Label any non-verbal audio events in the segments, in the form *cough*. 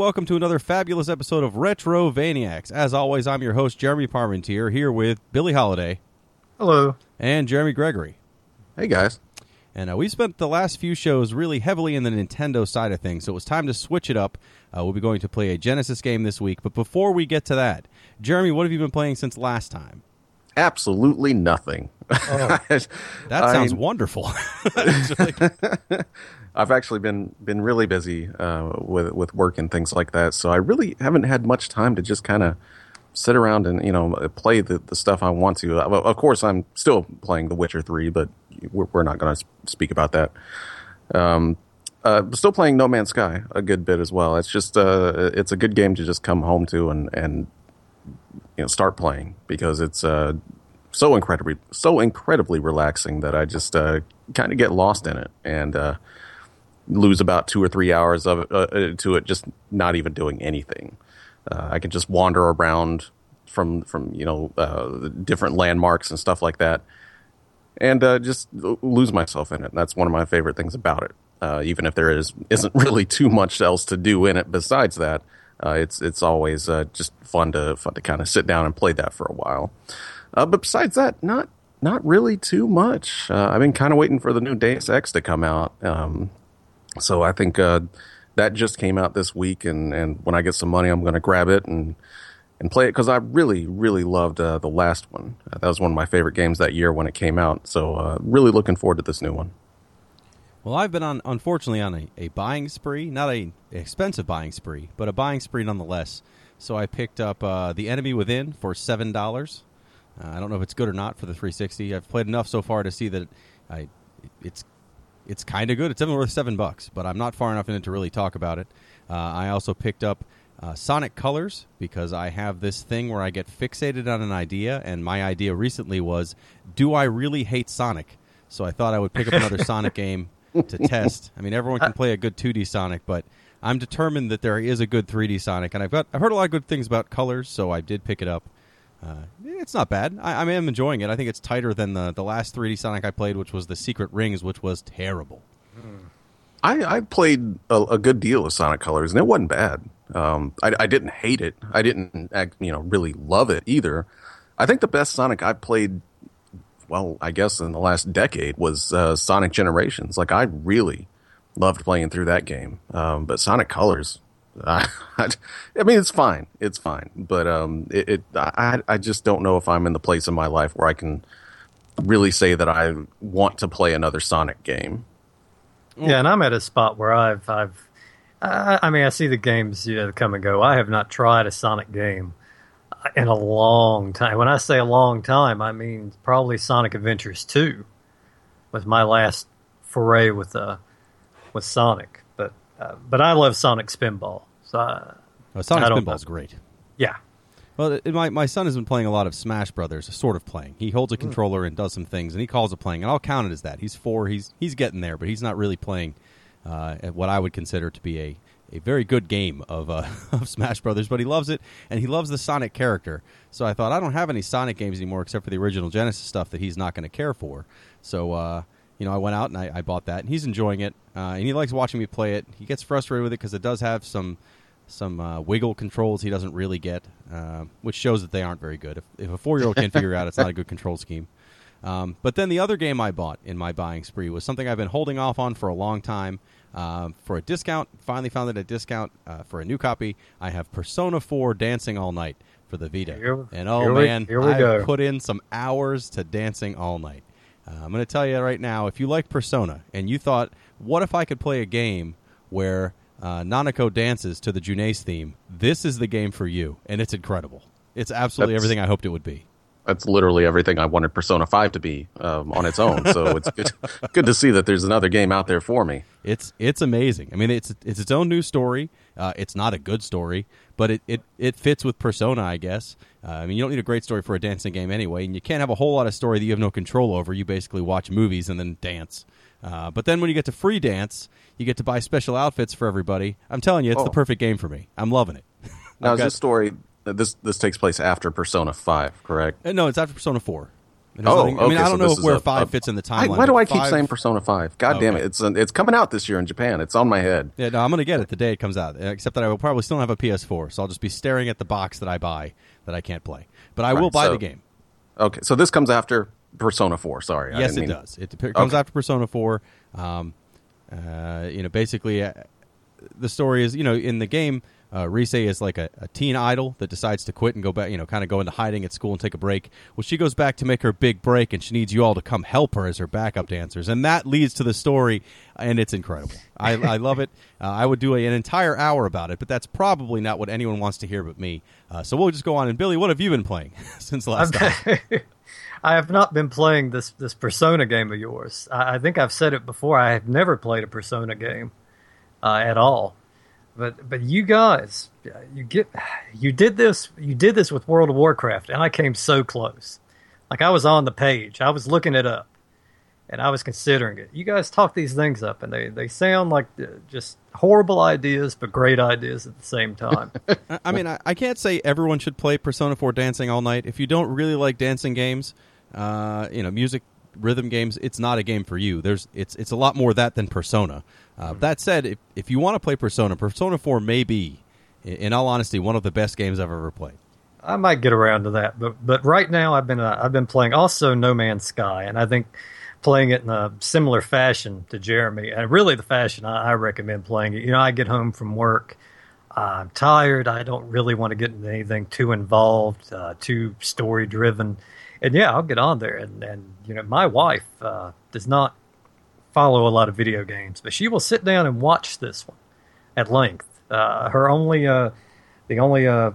and welcome to another fabulous episode of Retro Vaniacs. As always, I'm your host, Jeremy Parmentier, here with Billy Holiday Hello. and Jeremy Gregory. Hey guys. And uh, we spent the last few shows really heavily in the Nintendo side of things, so it was time to switch it up. Uh, we'll be going to play a Genesis game this week, but before we get to that, Jeremy, what have you been playing since last time? Absolutely nothing. *laughs* That sounds I- wonderful. *laughs* *laughs* I've actually been been really busy uh, with with work and things like that, so I really haven't had much time to just kind of sit around and you know play the, the stuff I want to. Of of course, I'm still playing The Witcher Three, but we're, we're not going to speak about that. Um, uh, still playing No Man's Sky a good bit as well. It's just uh, it's a good game to just come home to and and you know start playing because it's uh, so incredibly so incredibly relaxing that I just uh, kind of get lost in it and uh, lose about two or three hours of uh, to it just not even doing anything. Uh, I can just wander around from from you know uh, different landmarks and stuff like that, and uh, just lose myself in it. That's one of my favorite things about it. Uh, even if there is isn't *laughs* really too much else to do in it besides that, uh, it's it's always uh, just fun to fun to kind of sit down and play that for a while. Uh, but besides that, not not really too much. Uh, I've been kind of waiting for the new Deus Ex to come out. Um, so I think uh, that just came out this week, and, and when I get some money, I'm going to grab it and and play it because I really really loved uh, the last one. Uh, that was one of my favorite games that year when it came out. So uh, really looking forward to this new one. Well, I've been on, unfortunately, on a, a buying spree. Not a expensive buying spree, but a buying spree nonetheless. So I picked up uh, The Enemy Within for seven dollars. Uh, I don't know if it's good or not for the 360. I've played enough so far to see that I it's it's kind of good. It's even worth seven bucks, but I'm not far enough in it to really talk about it. Uh, I also picked up uh, Sonic Colors because I have this thing where I get fixated on an idea, and my idea recently was, do I really hate Sonic? So I thought I would pick up another *laughs* Sonic game to test. I mean, everyone can play a good 2D Sonic, but I'm determined that there is a good 3D Sonic, and I've got I've heard a lot of good things about Colors, so I did pick it up. Uh, it's not bad. I, I am enjoying it. I think it's tighter than the the last 3D Sonic I played, which was the Secret Rings, which was terrible. I, I played a, a good deal of Sonic Colors, and it wasn't bad. Um, I, I didn't hate it. I didn't, act, you know, really love it either. I think the best Sonic I played, well, I guess in the last decade was uh, Sonic Generations. Like I really loved playing through that game. Um, but Sonic Colors, I, *laughs* I mean, it's fine. It's fine. But um, it, it I, I just don't know if I'm in the place in my life where I can really say that I want to play another Sonic game. Yeah, and I'm at a spot where I've, I've, I, I mean, I see the games you know come and go. I have not tried a Sonic game in a long time. When I say a long time, I mean probably Sonic Adventures Two was my last foray with uh with Sonic. But uh, but I love Sonic Spinball. So Uh, Sonic I don't Spinball's great. yeah, Well, it, my my son has been playing a lot of Smash Brothers, sort of playing. He holds a controller and does some things, and he calls it playing. And I'll count it as that. He's four. He's he's getting there, but he's not really playing uh, at what I would consider to be a, a very good game of uh, *laughs* of Smash Brothers. But he loves it, and he loves the Sonic character. So I thought I don't have any Sonic games anymore except for the original Genesis stuff that he's not going to care for. So. Uh, you know, I went out and I, I bought that, and he's enjoying it, uh, and he likes watching me play it. He gets frustrated with it because it does have some some uh, wiggle controls he doesn't really get, uh, which shows that they aren't very good. If, if a four year old can't figure it out, it's not a good control scheme. Um, but then the other game I bought in my buying spree was something I've been holding off on for a long time. Um, for a discount, finally found it at a discount uh, for a new copy. I have Persona 4 Dancing All Night for the Vita, Here- and oh we- man, I go. put in some hours to Dancing All Night. Uh, I'm going to tell you right now, if you like Persona and you thought, what if I could play a game where uh, Nanako dances to the Junes theme, this is the game for you, and it's incredible. It's absolutely That's- everything I hoped it would be. that's literally everything I wanted Persona 5 to be um, on its own. So it's good, *laughs* good to see that there's another game out there for me. It's it's amazing. I mean, it's it's its own new story. Uh, it's not a good story, but it, it, it fits with Persona, I guess. Uh, I mean, you don't need a great story for a dancing game anyway, and you can't have a whole lot of story that you have no control over. You basically watch movies and then dance. Uh, but then when you get to free dance, you get to buy special outfits for everybody. I'm telling you, it's the Oh. perfect game for me. I'm loving it. Now, is this story this this takes place after Persona 5, correct? Uh, no, it's after Persona 4. It has Oh, nothing- I mean, okay, I don't know where a- five a- fits in the I, timeline. why do I keep five- saying Persona Five? God damn Okay. it! It's it's coming out this year in Japan. It's on my head. Yeah, no, I'm going to get it the day it comes out. Except that I will probably still have a PS4, so I'll just be staring at the box that I buy that I can't play. But I will buy so- the game. Okay, so this comes after Persona Four. Sorry, I Yes, it mean- does. It dep- comes Okay. after Persona 4. Um, uh, you know, basically, uh, the story is, you know, in the game, uh, Rise is like a, a teen idol that decides to quit and go back, you know, kind of go into hiding at school and take a break. Well, she goes back to make her big break, and she needs you all to come help her as her backup dancers, and that leads to the story, and it's incredible. I, I love it. *laughs* Uh, I would do a, an entire hour about it, but that's probably not what anyone wants to hear but me. Uh, so we'll just go on. And Billy, what have you been playing *laughs* since last time? *laughs* I have not been playing this this Persona game of yours. I, I think I've said it before. I have never played a Persona game uh, at all. But but you guys, you get *sighs* you did this you did this with World of Warcraft, and I came so close. Like I was on the page, I was looking it up, and I was considering it. You guys talk these things up, and they they sound like uh, just horrible ideas, but great ideas at the same time. *laughs* I- mean, I, I can't say everyone should play Persona 4 Dancing all night. If you don't really like dancing games, uh, you know, music, rhythm games, it's not a game for you. There's, it's, it's a lot more that than Persona. Uh, That said, if, if you want to play Persona, Persona 4 may be, in, in all honesty, one of the best games I've ever played. I might get around to that, but but right now I've been uh, I've been playing also No Man's Sky, and I think playing it in a similar fashion to Jeremy, and really the fashion I, I recommend playing it. You know, I get home from work, I'm tired. I don't really want to get into anything too involved, uh, too story driven, and yeah, I'll get on there. And and you know, my wife uh, does not follow a lot of video games, but she will sit down and watch this one at length. Uh, her only uh, the only uh,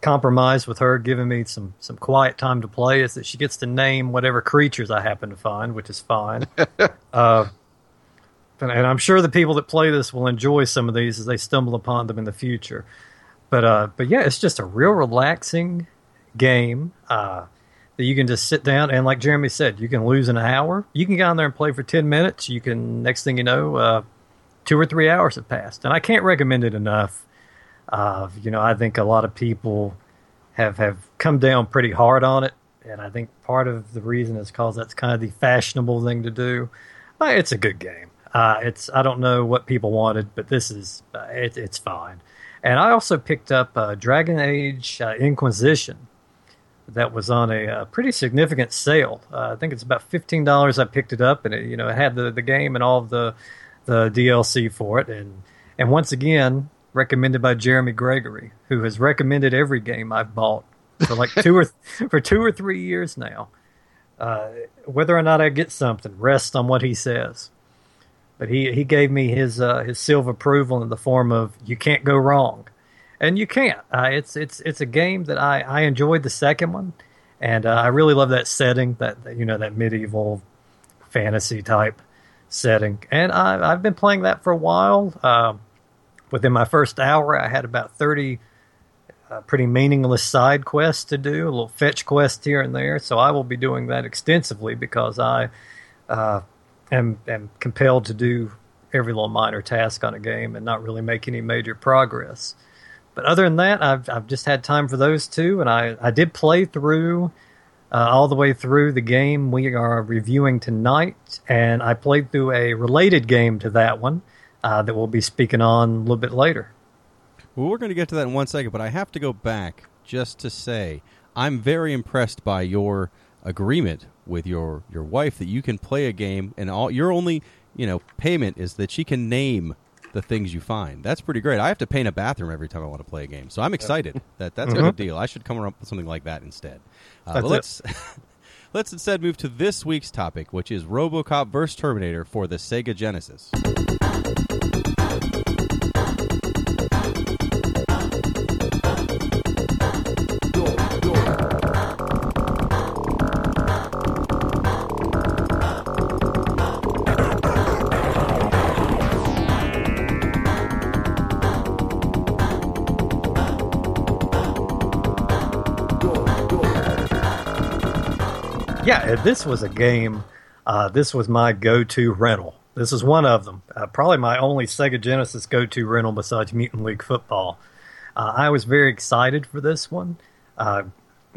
compromise with her giving me some some quiet time to play is that she gets to name whatever creatures I happen to find, which is fine. *laughs* uh, and, and I'm sure the people that play this will enjoy some of these as they stumble upon them in the future. But uh, but yeah, it's just a real relaxing game uh, that you can just sit down and, like Jeremy said, you can lose an hour. You can get on there and play for ten minutes. You can next thing you know, uh, two or three hours have passed, and I can't recommend it enough. Uh, you know, I think a lot of people have have come down pretty hard on it, and I think part of the reason is because that's kind of the fashionable thing to do. Uh, it's a good game. Uh, it's I don't know what people wanted, but this is uh, it, it's fine. And I also picked up uh, Dragon Age uh, Inquisition that was on a, uh pretty significant sale. Uh, I think it's about fifteen dollars. I picked it up, and it, you know it had the, the game and all of the the DLC for it, and and once again recommended by Jeremy Gregory, who has recommended every game I've bought for like two or *laughs* for two or three years now. Uh, whether or not I get something rests on what he says. But he, he gave me his uh, his seal of approval in the form of you can't go wrong, and you can't. Uh, it's it's it's a game that I, I enjoyed the second one, and uh, I really love that setting that that, you know that medieval fantasy type setting, and I, I've been playing that for a while. Uh, within my first hour, I had about thirty uh, pretty meaningless side quests to do, a little fetch quest here and there. So I will be doing that extensively because I uh, am am compelled to do every little minor task on a game and not really make any major progress. But other than that, I've I've just had time for those two, and I I did play through. Uh, all the way through the game we are reviewing tonight, and I played through a related game to that one uh, that we'll be speaking on a little bit later. Well, we're going to get to that in one second, but I have to go back just to say I'm very impressed by your agreement with your your wife that you can play a game and all your only you know payment is that she can name the things you find. That's pretty great. I have to paint a bathroom every time I want to play a game, so I'm excited that that's a good deal. I should come up with something like that instead. Uh, let's *laughs* let's instead move to this week's topic, which is RoboCop vs Terminator for the Sega Genesis. This was a game. Uh, this was my go-to rental. This is one of them. Uh, probably my only Sega Genesis go-to rental besides Mutant League Football. Uh, I was very excited for this one. Uh,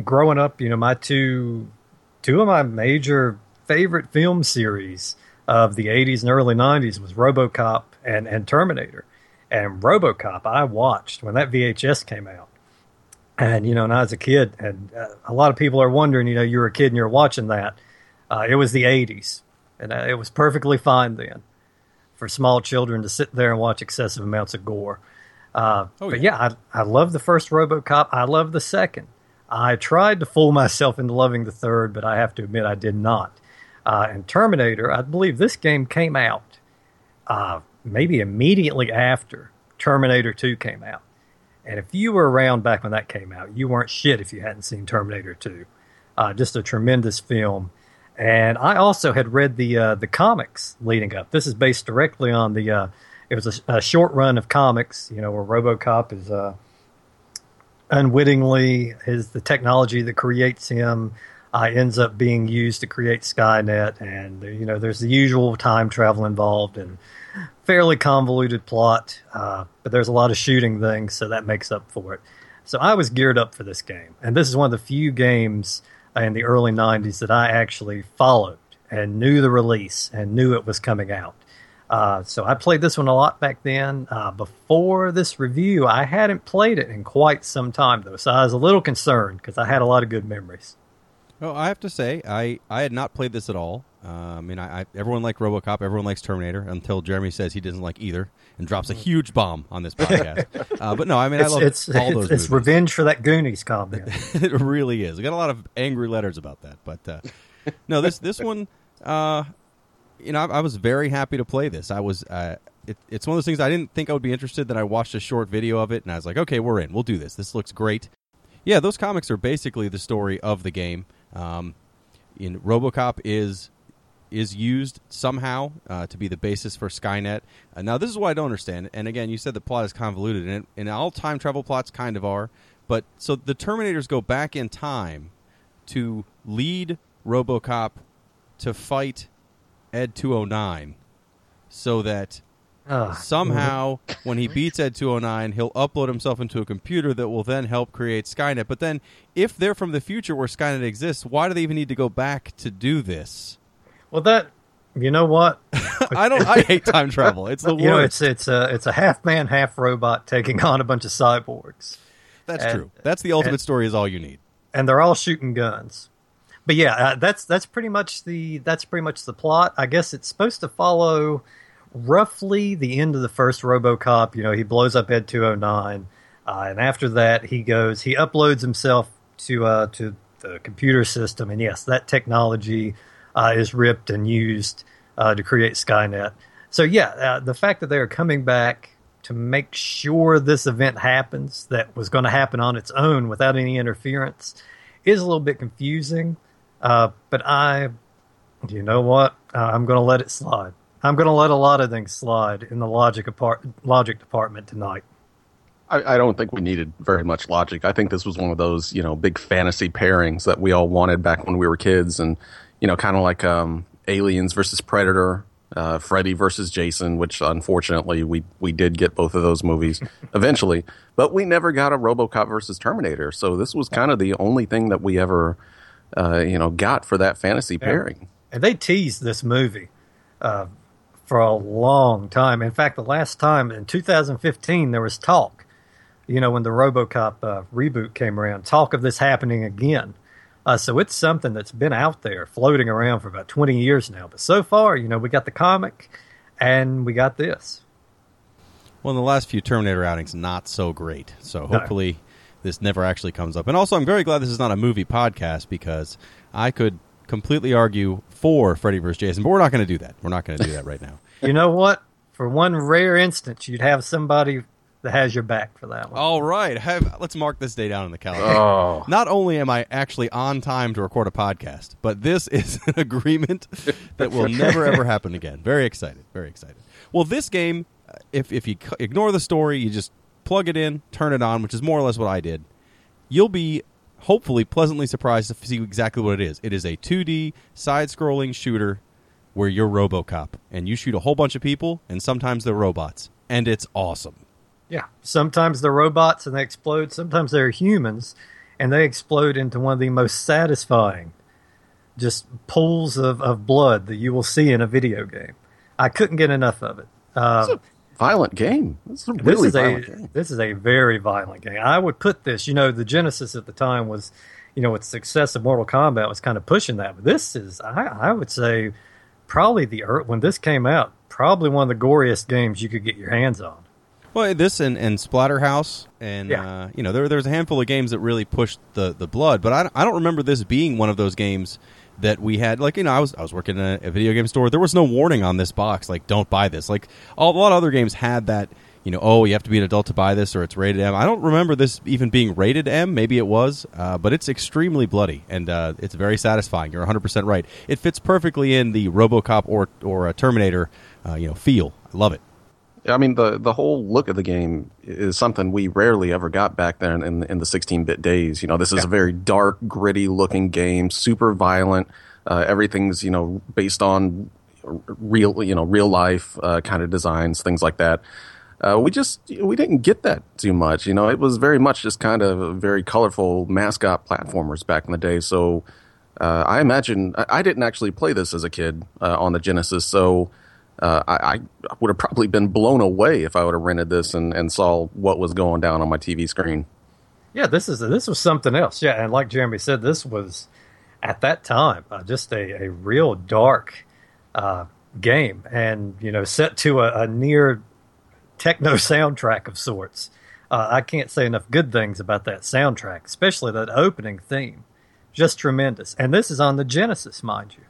growing up, you know, my two two of my major favorite film series of the 80s and early 90s was RoboCop and, and Terminator. And RoboCop, I watched when that VHS came out. And, you know, and I was a kid, and uh, a lot of people are wondering, you know, you were a kid and you're watching that. Uh, it was the 80s, and uh, it was perfectly fine then for small children to sit there and watch excessive amounts of gore. Uh, oh, but yeah, I, I love the first RoboCop. I love the second. I tried to fool myself into loving the third, but I have to admit I did not. Uh, and Terminator, I believe this game came out uh, maybe immediately after Terminator 2 came out. And if you were around back when that came out, you weren't shit if you hadn't seen Terminator 2. Uh, just a tremendous film. And I also had read the uh, the comics leading up. This is based directly on the. Uh, it was a, a, short run of comics, you know, where RoboCop is uh, unwittingly is the technology that creates him uh, ends up being used to create Skynet, and you know, there's the usual time travel involved and fairly convoluted plot, uh, but there's a lot of shooting things, so that makes up for it. So I was geared up for this game, and this is one of the few games in the early 90s that I actually followed and knew the release and knew it was coming out. Uh, so I played this one a lot back then. Uh, before this review, I hadn't played it in quite some time, though, so I was a little concerned because I had a lot of good memories. Well, I have to say, I, I had not played this at all. Uh, I mean, I, I, everyone liked RoboCop, everyone likes Terminator, until Jeremy says he doesn't like either and drops a huge bomb on this *laughs* podcast. uh, but no, I mean, it's, I love it's, all those. It's, it's revenge for that Goonies comment. *laughs* it really is. I got a lot of angry letters about that, but uh, no, this this one, uh, you know, I, I, was very happy to play this. I was. Uh, it, it's one of those things I didn't think I would be interested. That I watched a short video of it, and I was like, okay, we're in. We'll do this. This looks great. Yeah, those comics are basically the story of the game. Um, in RoboCop is is used somehow uh, to be the basis for Skynet. Uh, now, this is what I don't understand. And again, you said the plot is convoluted, and, it, and all time travel plots kind of are. But so the Terminators go back in time to lead RoboCop to fight Ed 209 so that uh, Somehow, when he beats Ed 209, he'll upload himself into a computer that will then help create Skynet. But then, if they're from the future where Skynet exists, why do they even need to go back to do this? Well, that you know what? *laughs* I don't. I *laughs* hate time travel. It's the worst. You know, it's it's a it's a half man, half robot taking on a bunch of cyborgs. That's and, true. That's the ultimate and, story. Is all you need. And they're all shooting guns. But yeah, uh, that's that's pretty much the that's pretty much the plot. I guess it's supposed to follow roughly the end of the first RoboCop. You know, he blows up Ed 209, uh, and after that, he goes, he uploads himself to uh, to the computer system, and yes, that technology uh, is ripped and used uh, to create Skynet. So yeah, uh, the fact that they are coming back to make sure this event happens that was going to happen on its own without any interference is a little bit confusing. Uh, but I, you know what? I'm going to let it slide. I'm going to let a lot of things slide in the logic apart, logic department tonight. I, I, don't think we needed very much logic. I think this was one of those, you know, big fantasy pairings that we all wanted back when we were kids, and you know, kind of like um, Aliens versus Predator, uh, Freddy versus Jason, which unfortunately we we did get both of those movies *laughs* eventually, but we never got a RoboCop versus Terminator. So this was kind of the only thing that we ever, uh, you know, got for that fantasy pairing. And they teased this movie. Uh, for a long time. In fact, the last time in 2015, there was talk, you know, when the Robocop uh, reboot came around, talk of this happening again. Uh, so it's something that's been out there floating around for about 20 years now. But so far, you know, we got the comic and we got this. Well, in the last few Terminator outings, not so great. So hopefully no. this never actually comes up. And also, I'm very glad this is not a movie podcast because I could completely argue for Freddy vs. Jason, but we're not going to do that. We're not going to do that right now. *laughs* you know what? For one rare instance, you'd have somebody that has your back for that one. All right, have, let's mark this day down in the calendar. Oh. Not only am I actually on time to record a podcast, but this is *laughs* an agreement that will never ever happen again. Very excited, very excited. Well, this game, uh, if if you ignore the story, you just plug it in, turn it on, which is more or less what I did. You'll be hopefully pleasantly surprised to see exactly what it is. It is a 2D side scrolling shooter where you're Robocop and you shoot a whole bunch of people and sometimes they're robots and it's awesome. Yeah, sometimes they're robots and they explode, sometimes they're humans and they explode into one of the most satisfying just pools of, of blood that you will see in a video game. I couldn't get enough of it. Um, violent game. It's a really this is violent a game. this is a very violent game. I would put this. You know, the Genesis at the time was, you know, with success of Mortal Kombat was kind of pushing that. But this is, I, I would say, probably the when this came out, probably one of the goriest games you could get your hands on. Well, this and, and Splatterhouse, and Yeah. uh, you know, there there's a handful of games that really pushed the, the blood, but I, I don't remember this being one of those games that we had. Like you know, I was I was working in a, a video game store. There was no warning on this box, like don't buy this. Like a lot of other games had that. You know, oh, you have to be an adult to buy this, or it's rated M. I don't remember this even being rated M. Maybe it was, uh, but it's extremely bloody and uh, it's very satisfying. You're 100 percent right. It fits perfectly in the RoboCop or or Terminator, uh, you know, feel. I love it. I mean, the the whole look of the game is something we rarely ever got back then in, in, the 16-bit days. You know, this is a very dark, gritty looking game, super violent. Uh, everything's you know based on real you know real life uh, kind of designs, things like that. Uh, we just we didn't get that too much. You know, it was very much just kind of very colorful mascot platformers back in the day. So uh, I imagine I, I didn't actually play this as a kid uh, on the Genesis, so uh, I, I would have probably been blown away if I would have rented this and, and saw what was going down on my TV screen. Yeah, this is this was something else. Yeah, and like Jeremy said, this was at that time uh, just a, a real dark uh, game, and you know, set to a, a near techno *laughs* soundtrack of sorts. Uh, I can't say enough good things about that soundtrack, especially that opening theme. Just tremendous. And this is on the Genesis, mind you.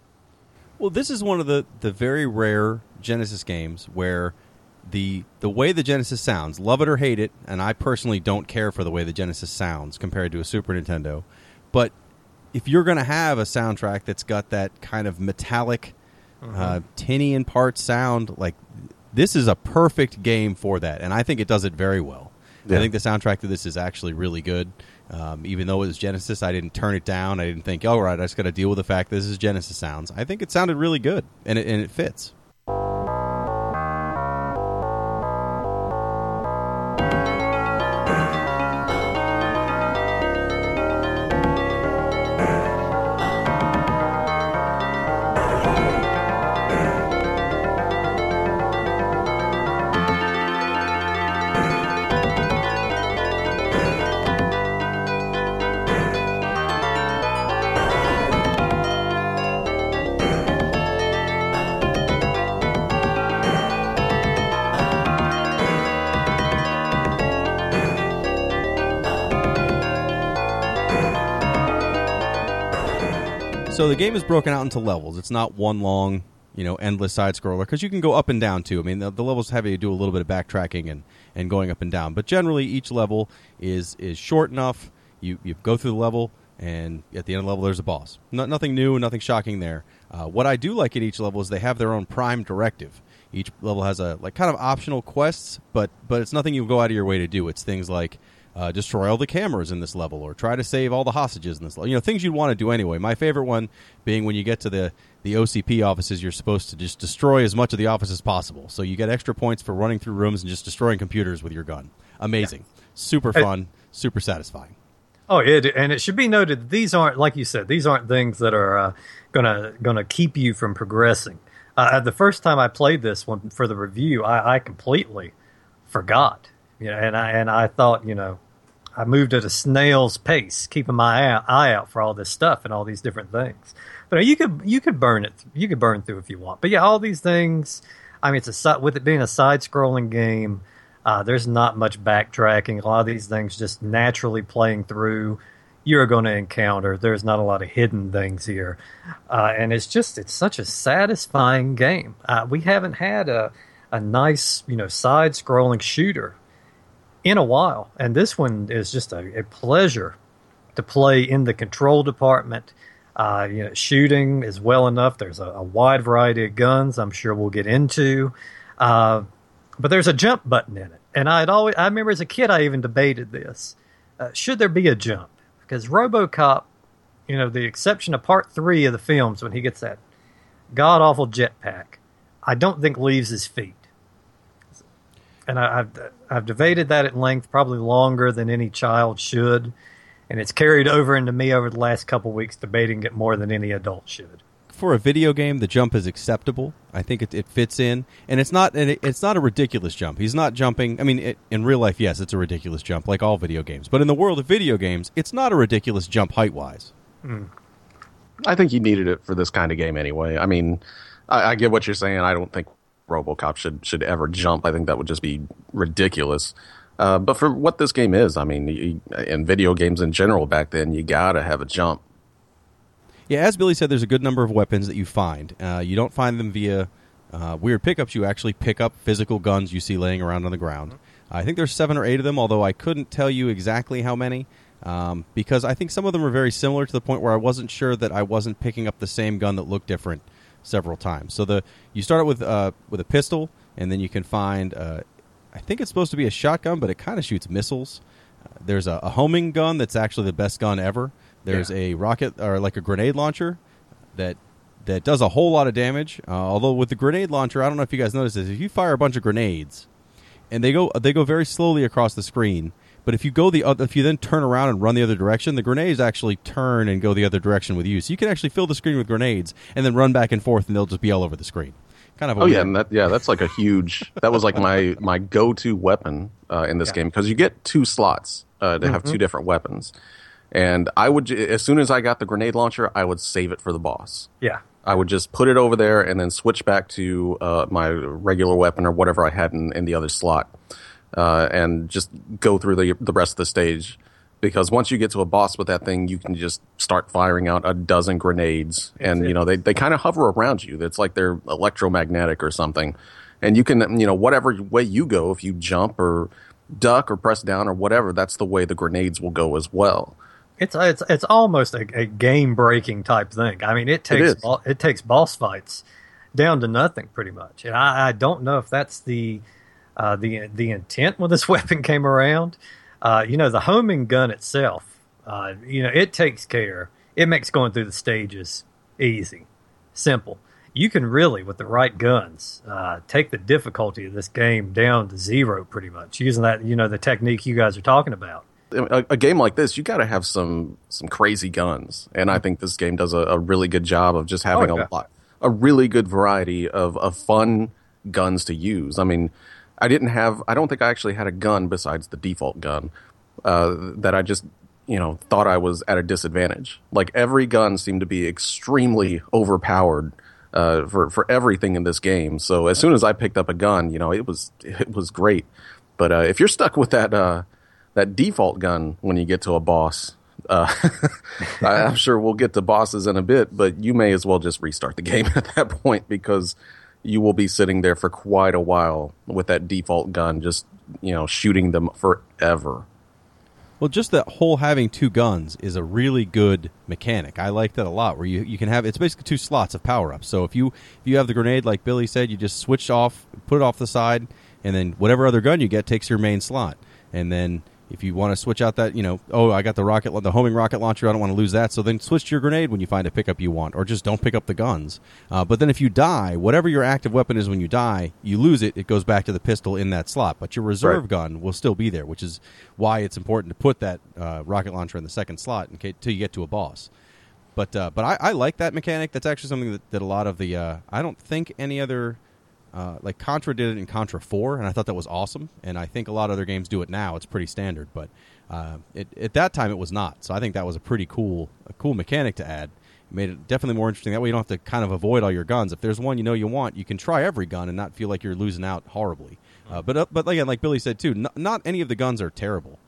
Well, this is one of the, the very rare Genesis games where the the way the Genesis sounds, love it or hate it, and I personally don't care for the way the Genesis sounds compared to a Super Nintendo, but if you're going to have a soundtrack that's got that kind of metallic, uh, tinny in parts sound, like this is a perfect game for that, and I think it does it very well. I think the soundtrack to this is actually really good. Um, even though it was Genesis, I didn't turn it down. I didn't think, "Oh, right, I just got to deal with the fact this is Genesis sounds." I think it sounded really good, and it, and it fits. So the game is broken out into levels. It's not one long, you know, endless side scroller because you can go up and down too. I mean, the, the levels have you do a little bit of backtracking and, and going up and down, but generally each level is is short enough. You you go through the level, and at the end of the level, there's a boss. No, nothing new, and nothing shocking there. Uh, what I do like at each level is they have their own prime directive. Each level has a like kind of optional quests, but but it's nothing you go out of your way to do. It's things like uh, destroy all the cameras in this level, or try to save all the hostages in this level. You know, things you'd want to do anyway. My favorite one being when you get to the the OCP offices, you're supposed to just destroy as much of the office as possible. So you get extra points for running through rooms and just destroying computers with your gun. Amazing, super fun, super satisfying. Oh, it and it should be noted these aren't like you said. These aren't things that are uh, gonna gonna keep you from progressing. Uh, the first time I played this one for the review, I, I completely forgot. You know, and I and I thought, you know, I moved at a snail's pace, keeping my eye out, for all this stuff and all these different things. But you could you could burn it, you could burn through if you want. But yeah, all these things. I mean, it's a with it being a side-scrolling game. Uh, there's not much backtracking. A lot of these things just naturally playing through. You're going to encounter. There's not a lot of hidden things here, uh, and it's just it's such a satisfying game. Uh, we haven't had a a nice you know side-scrolling shooter in a while, and this one is just a, a pleasure to play in the control department. Uh, you know, shooting is well enough. There's a, a wide variety of guns. I'm sure we'll get into, uh, but there's a jump button in it. And I'd always, I remember as a kid, I even debated this: uh, should there be a jump? Because RoboCop, you know, the exception of Part Three of the films when he gets that god awful jetpack, I don't think leaves his feet. And I, I've I've debated that at length, probably longer than any child should. and it's carried over into me over the last couple weeks debating it more than any adult should. For a video game, the jump is acceptable. I think it, it fits in, and it's not and it, it's not a ridiculous jump. He's not jumping. I mean, it, in real life, yes, it's a ridiculous jump, like all video games. But in the world of video games, it's not a ridiculous jump height wise. Hmm. I think you needed it for this kind of game anyway. I mean, I, I get what you're saying. I don't think RoboCop should should ever jump. I think that would just be ridiculous. Uh, but for what this game is, I mean, in video games in general back then, you gotta have a jump. Yeah, as Billy said, there's a good number of weapons that you find. Uh, you don't find them via uh, weird pickups. You actually pick up physical guns you see laying around on the ground. I think there's seven or eight of them, although I couldn't tell you exactly how many um, because I think some of them are very similar to the point where I wasn't sure that I wasn't picking up the same gun that looked different several times. So the you start with uh, with a pistol, and then you can find uh, I think it's supposed to be a shotgun, but it kind of shoots missiles. Uh, there's a, a homing gun that's actually the best gun ever. There's Yeah. a rocket or like a grenade launcher that that does a whole lot of damage. Uh, although with the grenade launcher, I don't know if you guys noticed this. If you fire a bunch of grenades, and they go they go very slowly across the screen. But if you go the other, if you then turn around and run the other direction, the grenades actually turn and go the other direction with you. So you can actually fill the screen with grenades and then run back and forth, and they'll just be all over the screen. Kind of. A Oh yeah, and that yeah, that's like a huge. that was like my *laughs* my go to weapon uh, in this Yeah. game because you get two slots uh, to have two different weapons, and I would as soon as I got the grenade launcher, I would save it for the boss. Yeah. I would just put it over there and then switch back to uh, my regular weapon or whatever I had in, in the other slot, uh, and just go through the the rest of the stage. Because once you get to a boss with that thing, you can just start firing out a dozen grenades, and it. you know they they kind of hover around you. It's like they're electromagnetic or something, and you can you know whatever way you go, if you jump or duck or press down or whatever, that's the way the grenades will go as well. It's it's it's almost a, a game breaking type thing. I mean, it takes is. bo- it takes boss fights down to nothing pretty much. And I, I don't know if that's the uh, the the intent when this *laughs* weapon came around. Uh, you know, the homing gun itself. Uh, you know, it takes care. It makes going through the stages easy, simple. You can really, with the right guns, uh, take the difficulty of this game down to zero, pretty much, using that you know the technique you guys are talking about. a, a game like this, you got to have some some crazy guns, and I think this game does a, a really good job of just having Oh, yeah. a lot, a really good variety of of fun guns to use. I mean, I didn't have, I don't think I actually had a gun besides the default gun uh, that I just you know thought I was at a disadvantage. Like every gun seemed to be extremely overpowered. Uh, for for everything in this game, so as soon as I picked up a gun, you know it was it was great. But uh, if you're stuck with that uh, that default gun when you get to a boss. Uh, *laughs* I'm sure we'll get to bosses in a bit, but you may as well just restart the *laughs* game at that point because you will be sitting there for quite a while with that default gun, just you know, shooting them forever. Well, just that whole having two guns is a really good mechanic. I like that a lot. Where you, you can have it's basically two slots of power ups. So if you if you have the grenade, like Billy said, you just switch off, put it off the side, and then whatever other gun you get takes your main slot. And then if you want to switch out that, you know, oh, I got the rocket, the homing rocket launcher, I don't want to lose that. So then switch to your grenade when you find a pickup you want, or just don't pick up the guns. Uh, but then if you die, whatever your active weapon is when you die, you lose it. It goes back to the pistol in that slot, but your reserve Right. gun will still be there, which is why it's important to put that uh, rocket launcher in the second slot until you get to a boss. But uh, but I, I like that mechanic. That's actually something that, that a lot of the uh, I don't think any other uh, like Contra did it in Contra Four, and I thought that was awesome. And I think a lot of other games do it now. It's pretty standard, but uh, it, at that time it was not. So I think that was a pretty cool a cool mechanic to add. It made it definitely more interesting. That way you don't have to kind of avoid all your guns. If there's one you know you want, you can try every gun and not feel like you're losing out horribly. Uh, but uh, but again, like Billy said too, n- not any of the guns are terrible.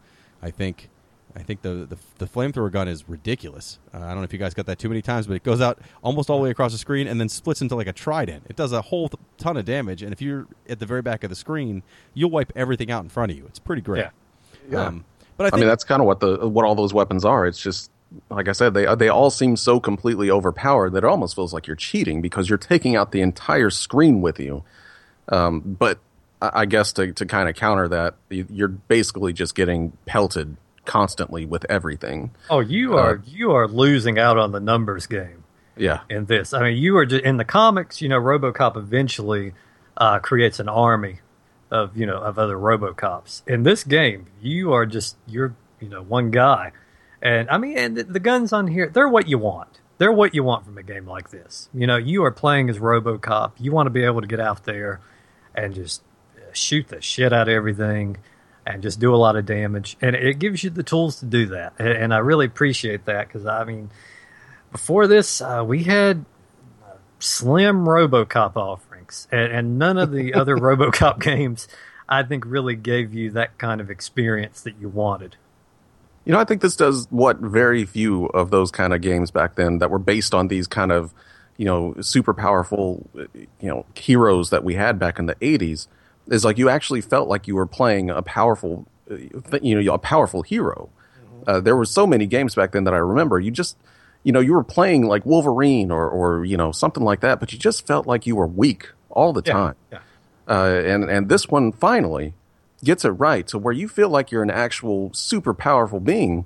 I think I think the the, the flamethrower gun is ridiculous. Uh, I don't know if you guys got that too many times, but it goes out almost all the way across the screen and then splits into like a trident. It does a whole th- ton of damage, and if you're at the very back of the screen, you'll wipe everything out in front of you. It's pretty great. Yeah. Yeah. Um, but I I, mean, that's kind of what the what all those weapons are. It's just like I said, they they all seem so completely overpowered that it almost feels like you're cheating because you're taking out the entire screen with you. Um, but I I guess to to kind of counter that, you're basically just getting pelted constantly with everything. Oh, you Uh, are you are losing out on the numbers game Yeah, in this. I mean, you are just, in the comics. You know, RoboCop eventually uh, creates an army of you know of other RoboCops. In this game, you are just you're you know one guy, And I mean, and the, the guns on here, they're what you want. They're what you want from a game like this. You know, you are playing as RoboCop. You want to be able to get out there and just shoot the shit out of everything and just do a lot of damage. And it gives you the tools to do that. And, I really appreciate that because, I mean, before this, uh, we had slim RoboCop offerings, and, and none of the other *laughs* RoboCop games, I think, really gave you that kind of experience that you wanted. You know, I think this does what very few of those kind of games back then that were based on these kind of, you know, super powerful, you know, heroes that we had back in the 80s is like you actually felt like you were playing a powerful, you know, a powerful hero. Mm-hmm. Uh, there were so many games back then that I remember. You just, you know, you were playing like Wolverine or, or you know, something like that, but you just felt like you were weak all the Yeah, time. yeah. Uh, and and this one finally gets it right to where you feel like you're an actual super powerful being,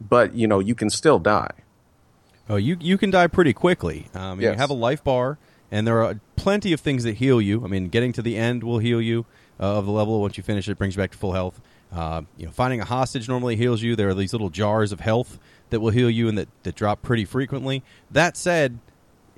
but you know you can still die. Oh, you you can die pretty quickly. Um, You have a life bar, and there are plenty of things that heal you. I mean, getting to the end will heal you uh, of the level. Once you finish it, brings you back to full health. Uh, you know, finding a hostage normally heals you. There are these little jars of health that will heal you and that, that drop pretty frequently. That said,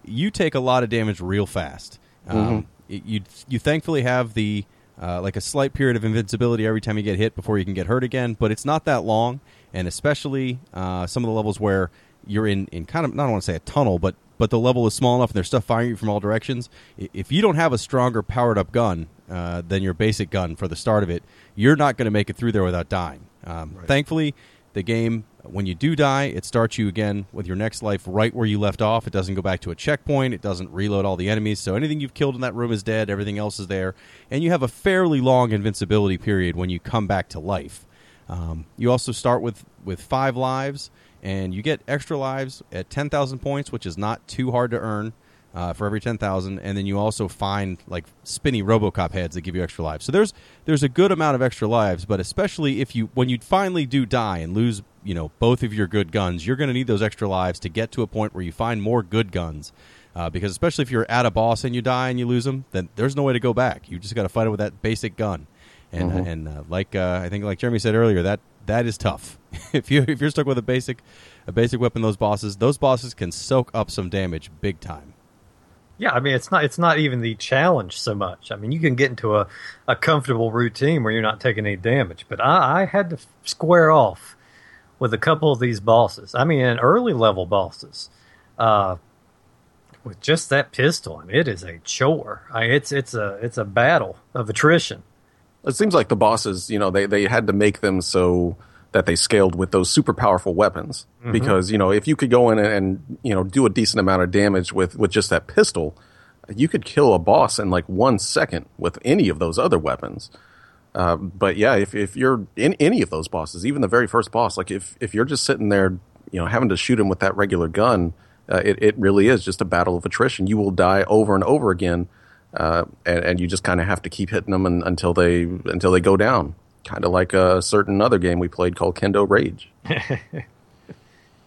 you take a lot of damage real fast. Um, you you thankfully have the uh, like a slight period of invincibility every time you get hit before you can get hurt again, but it's not that long. And especially uh, some of the levels where you're in, in kind of I don't want to say a tunnel, but but the level is small enough and there's stuff firing you from all directions. If you don't have a stronger powered up gun uh, than your basic gun for the start of it, you're not going to make it through there without dying. Um, Thankfully, the game when you do die, it starts you again with your next life right where you left off. It doesn't go back to a checkpoint. It doesn't reload all the enemies. So anything you've killed in that room is dead. Everything else is there, and you have a fairly long invincibility period when you come back to life. Um, you also start with with five lives, and you get extra lives at ten thousand points, which is not too hard to earn uh, for every ten thousand. And then you also find like spinny RoboCop heads that give you extra lives. So there's there's a good amount of extra lives, but especially if you when you finally do die and lose you know both of your good guns, you're going to need those extra lives to get to a point where you find more good guns. Uh, because especially if you're at a boss and you die and you lose them, then there's no way to go back. You just got to fight it with that basic gun. And Mhm. and uh, like uh, I think like Jeremy said earlier, that that is tough. *laughs* if you if you're stuck with a basic a basic weapon, those bosses those bosses can soak up some damage big time. Yeah, I mean it's not it's not even the challenge so much. I mean you can get into a, a comfortable routine where you're not taking any damage, but I, I had to square off with a couple of these bosses. I mean early level bosses, uh, with just that pistol, and it is a chore. I, it's it's a it's a battle of attrition. It seems like the bosses, you know, they, they had to make them so that they scaled with those super powerful weapons. Because, you know, if you could go in and, and, you know, do a decent amount of damage with, with just that pistol, you could kill a boss in like one second with any of those other weapons. Uh, but yeah, if, if you're in any of those bosses, even the very first boss, like if, if you're just sitting there, you know, having to shoot him with that regular gun, uh, it, it really is just a battle of attrition. You will die over and over again, uh, and, and you just kind of have to keep hitting them un until they until they go down. Kind of like a certain other game we played called Kendo Rage. *laughs*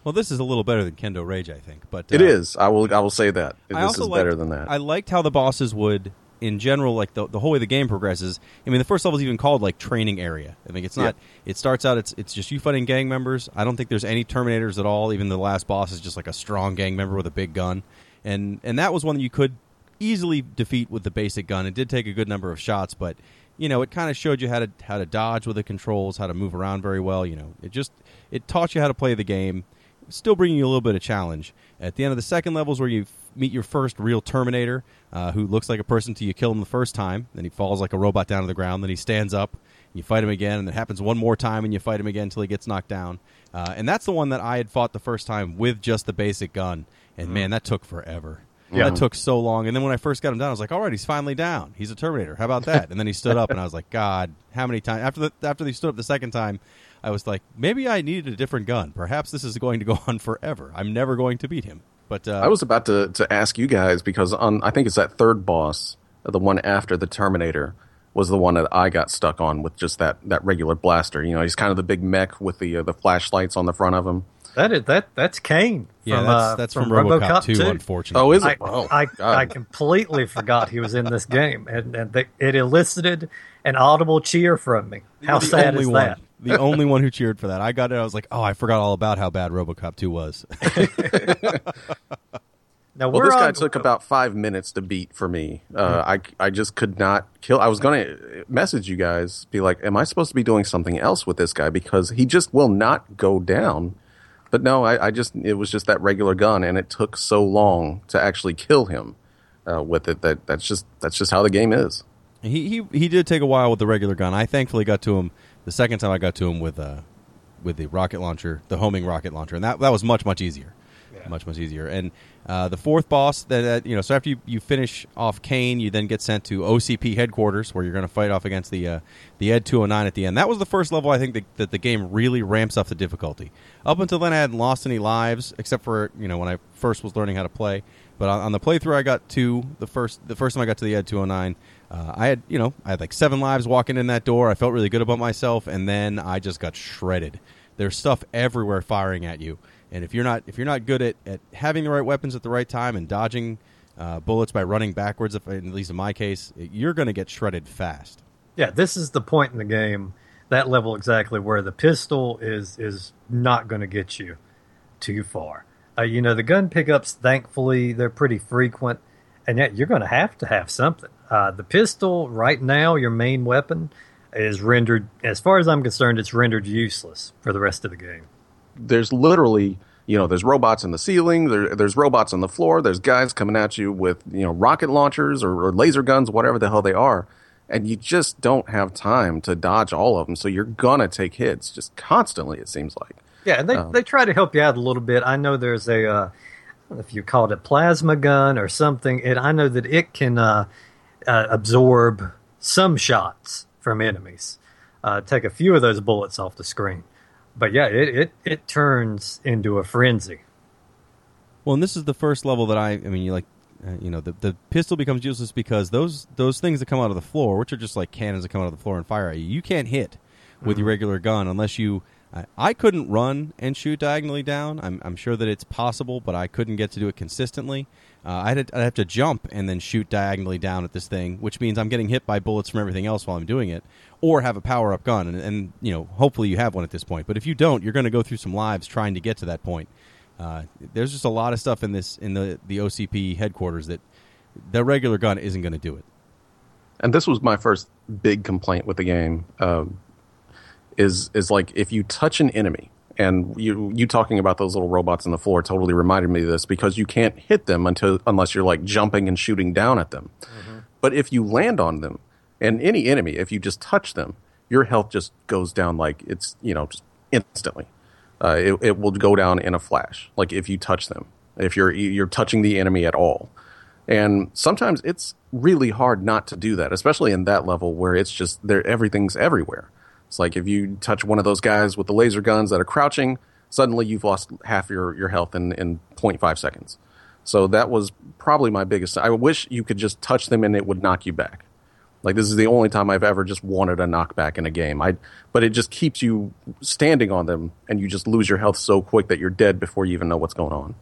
Well, this is a little better than Kendo Rage, I think. But It uh, is. I will. I will say that I this is liked- better than that. I liked how the bosses would, in general, like the, the whole way the game progresses. I mean, the first level is even called like training area. I think it's not. It starts out. It's it's just you fighting gang members. I don't think there's any Terminators at all. Even the last boss is just like a strong gang member with a big gun, and and that was one that you could easily defeat with the basic gun. It did take a good number of shots, but you know it kind of showed you how to how to dodge with the controls, how to move around very well. You know, it just it taught you how to play the game still bringing you a little bit of challenge. At the end of the second level is where you f- meet your first real Terminator, uh, who looks like a person till you kill him the first time. Then he falls like a robot down to the ground. Then he stands up. You fight him again, and it happens one more time, and you fight him again until he gets knocked down. Uh, and that's the one that I had fought the first time with just the basic gun. And man, that took forever. Yeah. That took so long. And then when I first got him down, I was like, "All right, he's finally down. He's a Terminator. How about that?" And then he stood up, and I was like, "God, how many times?" After the after he stood up the second time, I was like, "Maybe I needed a different gun. Perhaps this is going to go *laughs* on forever. I'm never going to beat him." But uh, I was about to, to ask you guys because on I think it's that third boss, the one after the Terminator, was the one that I got stuck on with just that, that regular blaster. You know, he's kind of the big mech with the uh, the flashlights on the front of him. That is that that's Cain. yeah, from, that's uh, from, from, RoboCop, 2, 2. unfortunately. Oh, is I, it? Oh, I, I completely forgot he was in this game, and, and they, it elicited an audible cheer from me. How the sad only is one. that? the only one who cheered for that. I got it. I was like, oh, I forgot all about how bad RoboCop two was. *laughs* Now Well, we're this guy took about five minutes to beat for me. Uh, I I just could not kill. I was going to message you guys, be like, "Am I supposed to be doing something else with this guy?" Because he just will not go down. But no, I, I just it was just that regular gun, and it took so long to actually kill him uh, with it that that's just that's just how the game is. He he he did take a while with the regular gun. I thankfully got to him the second time I got to him with uh with the rocket launcher, the homing rocket launcher, and that that was much much easier, much much easier. And uh, the fourth boss that, that you know, so after you, you finish off Cain, you then get sent to OCP headquarters where you're going to fight off against the uh, the Ed 209 at the end. That was the first level I think that, that the game really ramps up the difficulty. Up until then, I hadn't lost any lives except for you know when I first was learning how to play. But on, on the playthrough I got to the first the first time I got to the Ed 209, uh, I had you know I had like seven lives walking in that door. I felt really good about myself, and then I just got shredded. There's stuff everywhere firing at you, and if you're not if you're not good at, at having the right weapons at the right time and dodging uh, bullets by running backwards, if, at least in my case, you're going to get shredded fast. Yeah, this is the point in the game, that level exactly where the pistol is is not going to get you too far. Uh, you know, the gun pickups, thankfully, they're pretty frequent, and yet you're going to have to have something. Uh, the pistol, right now, your main weapon, is rendered, as far as I'm concerned, it's rendered useless for the rest of the game. there's literally you know there's robots in the ceiling there, there's robots on the floor there's guys coming at you with you know rocket launchers or, or laser guns whatever the hell they are and you just don't have time to dodge all of them so you're gonna take hits just constantly it seems like Yeah, and they, they try to help you out a little bit. I know there's a, uh, I don't know if you call it a plasma gun or something, and I know that it can uh, uh, absorb some shots from enemies, uh, take a few of those bullets off the screen. But yeah, it, it, it turns into a frenzy. Well, and this is the first level that I. I mean, you like, uh, you know, the the pistol becomes useless because those those things that come out of the floor, which are just like cannons that come out of the floor and fire at you, you can't hit with your regular gun unless you. I, I couldn't run and shoot diagonally down. I'm, I'm sure that it's possible, but I couldn't get to do it consistently. Uh, I'd, I'd have to jump and then shoot diagonally down at this thing, which means I'm getting hit by bullets from everything else while I'm doing it, or have a power up gun. And, and you know, hopefully you have one at this point. But if you don't, you're going to go through some lives trying to get to that point. Uh, there's just a lot of stuff in this in the the OCP headquarters that the regular gun isn't going to do it. and this was my first big complaint with the game um, is is like if you touch an enemy and you you talking about those little robots on the floor totally reminded me of this because you can't hit them until unless you're like jumping and shooting down at them. But if you land on them and any enemy if you just touch them your health just goes down like it's you know just instantly uh, it, it will go down in a flash like if you touch them if you're you're touching the enemy at all and sometimes it's really hard not to do that, especially in that level where it's just there everything's everywhere. It's like if you touch one of those guys with the laser guns that are crouching, suddenly you've lost half your, your health in, in 0.5 seconds. So that was probably my biggest. I wish you could just touch them and it would knock you back. Like this is the only time I've ever just wanted a knockback in a game. I, but it just keeps you standing on them, and you just lose your health so quick that you're dead before you even know what's going on.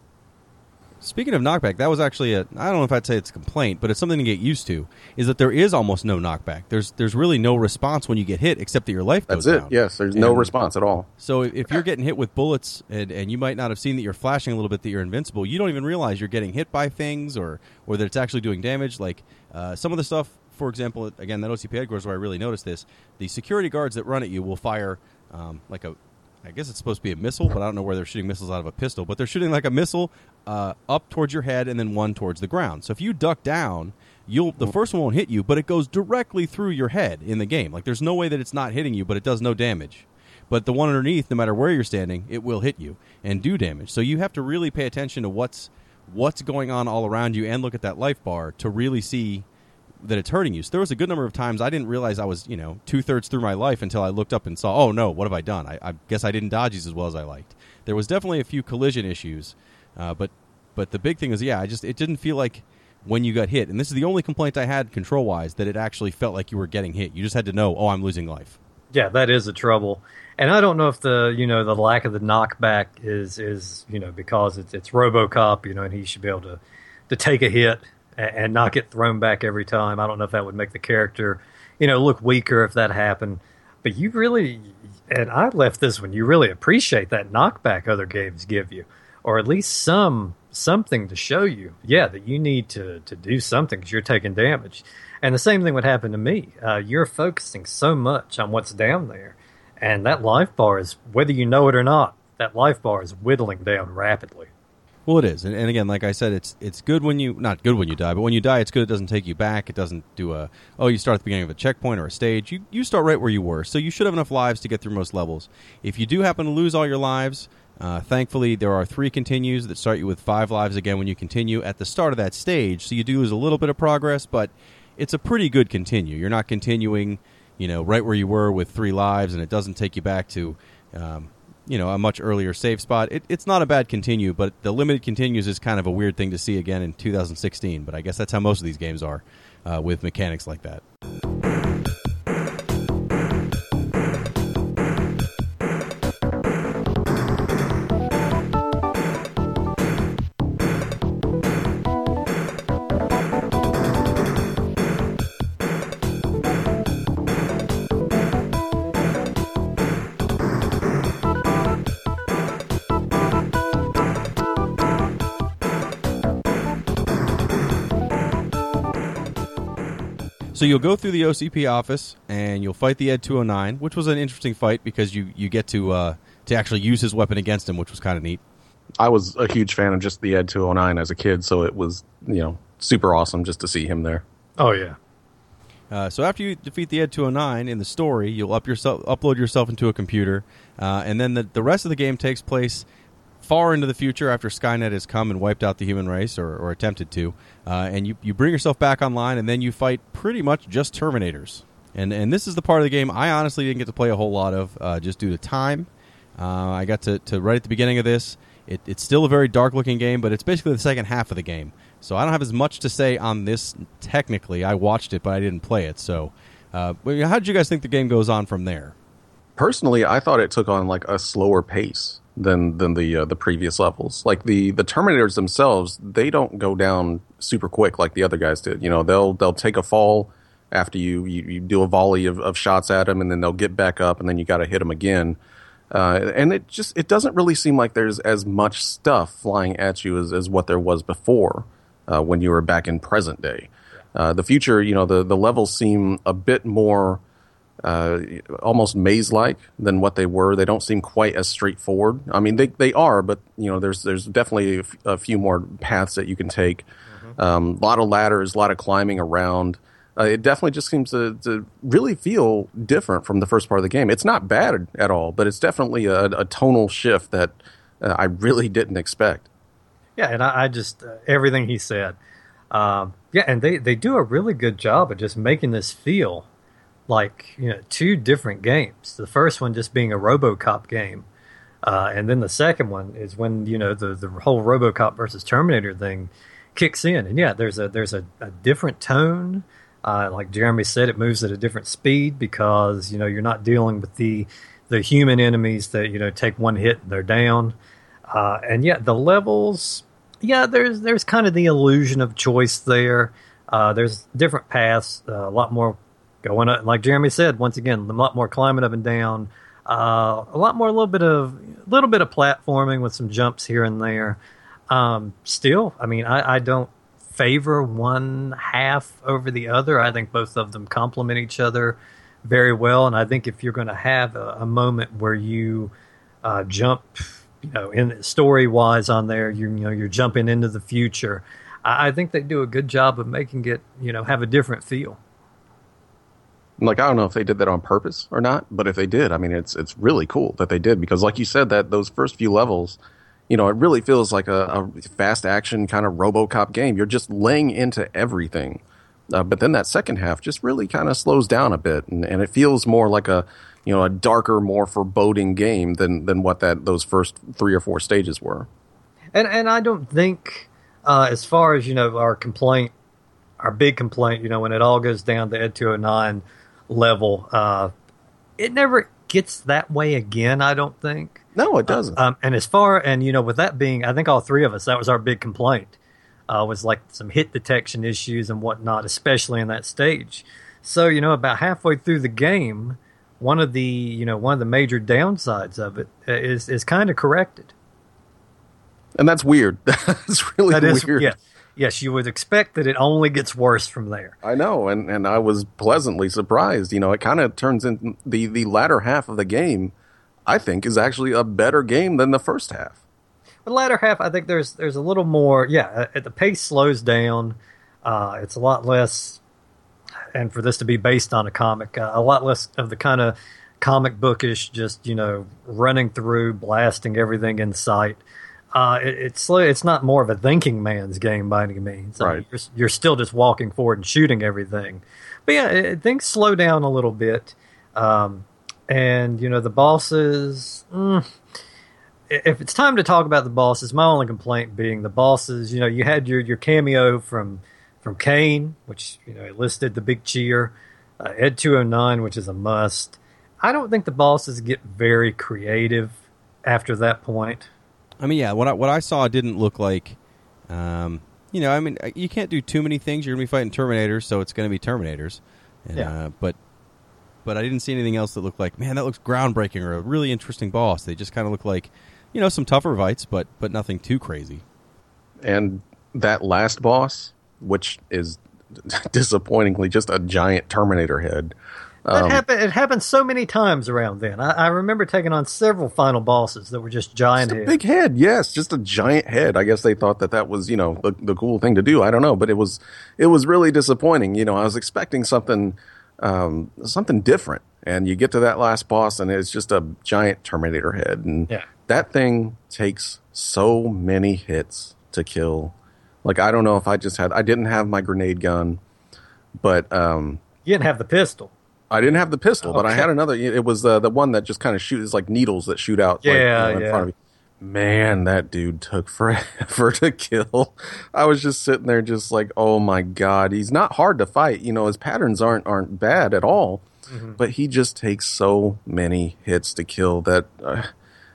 Speaking of knockback, that was actually a I don't know if I'd say it's a complaint, but it's something to get used to. Is that there is almost no knockback. There's there's really no response when you get hit, except that your life goes That's it. down. Yes, there's no And- response at all. So if you're getting hit with bullets and, and you might not have seen that you're flashing a little bit that you're invincible, you don't even realize you're getting hit by things or or that it's actually doing damage. Like uh, some of the stuff, for example, again that OCP headquarters where I really noticed this, the security guards that run at you will fire um, like a. I guess it's supposed to be a missile, but I don't know where they're shooting missiles out of a pistol. But they're shooting like a missile uh, up towards your head and then one towards the ground. So if you duck down, you'll the first one won't hit you, but it goes directly through your head in the game. Like there's no way that it's not hitting you, but it does no damage. But the one underneath, no matter where you're standing, it will hit you and do damage. So you have to really pay attention to what's what's going on all around you and look at that life bar to really see that it's hurting you. So there was a good number of times I didn't realize I was, you know, two thirds through my life until I looked up and saw, oh no, what have I done? I, I guess I didn't dodge these as well as I liked. There was definitely a few collision issues, uh, but but the big thing is, yeah, I just it didn't feel like when you got hit, and this is the only complaint I had control wise that it actually felt like you were getting hit. You just had to know, oh, I'm losing life. Yeah, that is a trouble. And I don't know if the you know the lack of the knockback is is you know because it's it's RoboCop you know and he should be able to to take a hit and, and not get thrown back every time. I don't know if that would make the character you know look weaker if that happened. But you really and I left this one. You really appreciate that knockback other games give you, or at least some something to show you, yeah, that you need to to do something because you're taking damage. And the same thing would happen to me. Uh, you're focusing so much on what's down there, and that life bar is whether you know it or not. That life bar is whittling down rapidly. Well, it is, and, and, again, like I said, it's it's good when you not good when you die, but when you die, it's good. It doesn't take you back. It doesn't do a oh you start at the beginning of a checkpoint or a stage. You you start right where you were, so you should have enough lives to get through most levels. If you do happen to lose all your lives, uh, thankfully there are three continues that start you with five lives again when you continue at the start of that stage. So you do lose a little bit of progress, but it's a pretty good continue. You're not continuing, you know, right where you were with three lives, and it doesn't take you back to. Um, you know a much earlier save spot. It, it's not a bad continue, but the limited continues is kind of a weird thing to see again in 2016. But I guess that's how most of these games are uh, with mechanics like that. So you'll go through the OCP office and you'll fight the Ed 209, which was an interesting fight because you, you get to uh, to actually use his weapon against him, which was kind of neat. I was a huge fan of just the Ed 209 as a kid, so it was you know super awesome just to see him there. Oh yeah. Uh, so after you defeat the Ed 209 in the story, you'll up yourself, upload yourself into a computer, uh, and then the, the rest of the game takes place far into the future after Skynet has come and wiped out the human race or, or attempted to, uh, and you, you bring yourself back online, and then you fight pretty much just Terminators. And and this is the part of the game I honestly didn't get to play a whole lot of uh, just due to time. Uh, I got to, to right at the beginning of this. It, it's still a very dark looking game, but it's basically the second half of the game. So I don't have as much to say on this technically. I watched it, but I didn't play it. So, uh, how did you guys think the game goes on from there? Personally, I thought it took on like a slower pace than than the uh, the previous levels. Like the the Terminators themselves, they don't go down super quick like the other guys did. You know, they'll they'll take a fall after you you, you do a volley of, of shots at them, and then they'll get back up, and then you got to hit them again. Uh, and it just it doesn't really seem like there's as much stuff flying at you as, as what there was before uh, when you were back in present day. Uh, the future, you know, the the levels seem a bit more uh, almost maze like than what they were. They don't seem quite as straightforward. I mean, they they are, but you know, there's there's definitely a, f- a few more paths that you can take. Mm-hmm. Um, a lot of ladders, a lot of climbing around. Uh, it definitely just seems to, to really feel different from the first part of the game. It's not bad at all, but it's definitely a, a tonal shift that uh, I really didn't expect. Yeah, and I, I just uh, everything he said. Um, yeah, and they, they do a really good job of just making this feel like you know two different games. The first one just being a RoboCop game, uh, and then the second one is when you know the the whole RoboCop versus Terminator thing kicks in. And yeah, there's a there's a, a different tone. Uh, like Jeremy said, it moves at a different speed because you know you're not dealing with the the human enemies that you know take one hit and they're down. Uh, and yeah, the levels, yeah, there's there's kind of the illusion of choice there. Uh, there's different paths, uh, a lot more going up, like Jeremy said, once again, a lot more climbing up and down, uh, a lot more, a little bit of, a little bit of platforming with some jumps here and there. Um, still, I mean, I, I, don't favor one half over the other. I think both of them complement each other very well, and I think if you're going to have a, a, moment where you uh, jump, you know, in story wise on there, you, you know, you're jumping into the future. I, I think they do a good job of making it, you know, have a different feel. Like I don't know if they did that on purpose or not, but if they did, I mean it's it's really cool that they did because like you said that those first few levels, you know, it really feels like a, a fast action kind of RoboCop game. You're just laying into everything. Uh, but then that second half just really kind of slows down a bit and, and it feels more like a you know a darker more foreboding game than than what that those first three or four stages were and and i don't think uh, as far as you know our complaint our big complaint you know when it all goes down to ed 209 level. Uh, it never gets that way again. I don't think. No, it doesn't. Um, and as far and you know, with that being, I think all three of us that was our big complaint. Uh, was like some hit detection issues and whatnot, especially in that stage. So you know, about halfway through the game, one of the you know one of the major downsides of it uh, is is kind of corrected. And that's weird. *laughs* that's really That is weird. yes, yes. You would expect that it only gets worse from there. I know, and, and I was pleasantly surprised. You know, it kind of turns in the the latter half of the game. I think is actually a better game than the first half. The latter half, I think there's there's a little more. Yeah, uh, the pace slows down. Uh, it's a lot less, and for this to be based on a comic, uh, a lot less of the kind of comic bookish, just you know, running through, blasting everything in sight. Uh, it, it's. It's not more of a thinking man's game by any means. I mean, Right. you're, you're still just walking forward and shooting everything. But yeah, it, things slow down a little bit. Um, and you know, the bosses. Mm, if it's time to talk about the bosses, my only complaint being the bosses. You know, you had your your cameo from from Cain, which you know it listed the big cheer, uh, Ed two hundred nine, which is a must. I don't think the bosses get very creative after that point. I mean, yeah, what I, what I saw didn't look like. Um, you know, I mean, you can't do too many things. You're going to be fighting Terminators, so it's going to be Terminators. And, Yeah. uh, but but I didn't see anything else that looked like, man, that looks groundbreaking or a really interesting boss. They just kind of look like, you know, some tougher fights, but but nothing too crazy. And that last boss, which is *laughs* disappointingly just a giant Terminator head. That Um, happened. It happened so many times around then. I, I remember taking on several final bosses that were just giant Just a big head, yes, just a giant head. I guess they thought that that was, you know, the, the cool thing to do. I don't know, but it was, it was really disappointing. You know, I was expecting something, um, something different, and you get to that last boss, and it's just a giant Terminator head, and Yeah. that thing takes so many hits to kill. Like I don't know if I just had, I didn't have my grenade gun, but um, You didn't have the pistol. I didn't have the pistol, but I had another. It was uh, the one that just kind of shoots like needles that shoot out. like, you Yeah, know, in yeah. front of you. Man, that dude took *laughs* forever to kill. I was just sitting there, just like, oh my god, he's not hard to fight. You know, his patterns aren't aren't bad at all, Mm-hmm. but he just takes so many hits to kill that. Uh,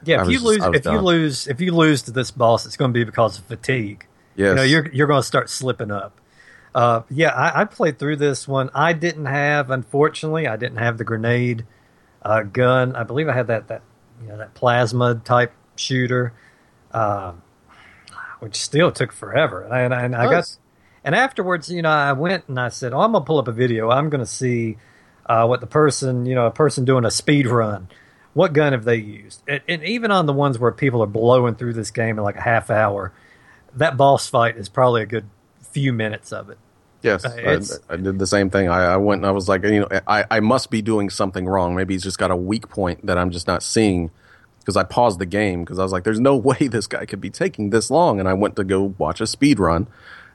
Yeah, if you just- lose, if you lose, if you lose to this boss, it's going to be because of fatigue. yes, You know, you're you're going to start slipping up. Uh, yeah, I, I played through this one. I didn't have, unfortunately, I didn't have the grenade uh, gun. I believe I had that that you know that plasma type shooter, uh, which still took forever. And, and I got, and afterwards, you know, I went and I said, "Oh, I'm gonna pull up a video. I'm gonna see uh, what the person, you know, a person doing a speed run." What gun have they used? And, and even on the ones where people are blowing through this game in like a half hour, that boss fight is probably a good few minutes of it. Yes, Uh, I, I did the same thing. I, I went and I was like, you know, I, I must be doing something wrong. Maybe he's just got a weak point that I'm just not seeing because I paused the game because I was like, there's no *laughs* way this guy could be taking this long. And I went to go watch a speed run.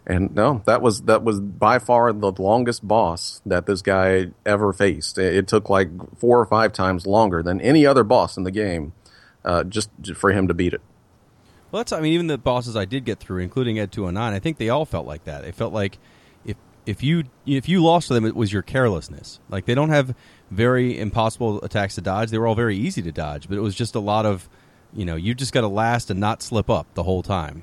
And no, that was that was by far the longest boss that this guy ever faced. It, it took like four or five times longer than any other boss in the game, uh, just for him to beat it. Well, that's I mean, even the bosses I did get through, including Ed two hundred nine, I think they all felt like that. They felt like if you if you lost to them, it was your carelessness. Like they don't have very impossible attacks to dodge. They were all very easy to dodge, but it was just a lot of, you know, you just got to last and not slip up the whole time.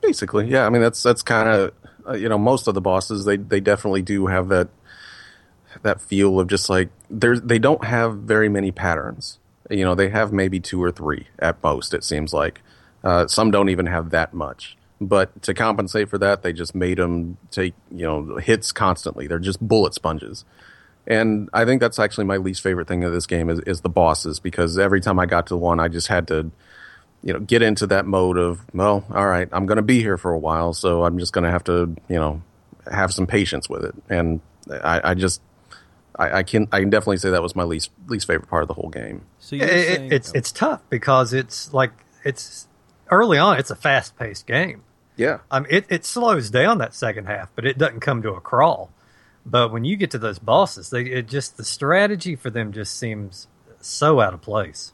Basically, yeah. I mean, that's that's kind of uh, you know most of the bosses they they definitely do have that that feel of just like there's they don't have very many patterns. You know, they have maybe two or three at most. It seems like uh, some don't even have that much. But to compensate for that, they just made them take you know hits constantly. They're just bullet sponges. And I think that's actually my least favorite thing of this game is, is the bosses because every time I got to one, I just had to you know get into that mode of well all right i'm going to be here for a while so i'm just going to have to you know have some patience with it and i, I just I, I can i can definitely say that was my least least favorite part of the whole game So you're It- it- saying, it's it's tough because it's like it's early on. It's a fast paced game. yeah I mean, it, it slows down that second half, but it doesn't come to a crawl. But when you get to those bosses, they it just the strategy for them just seems so out of place.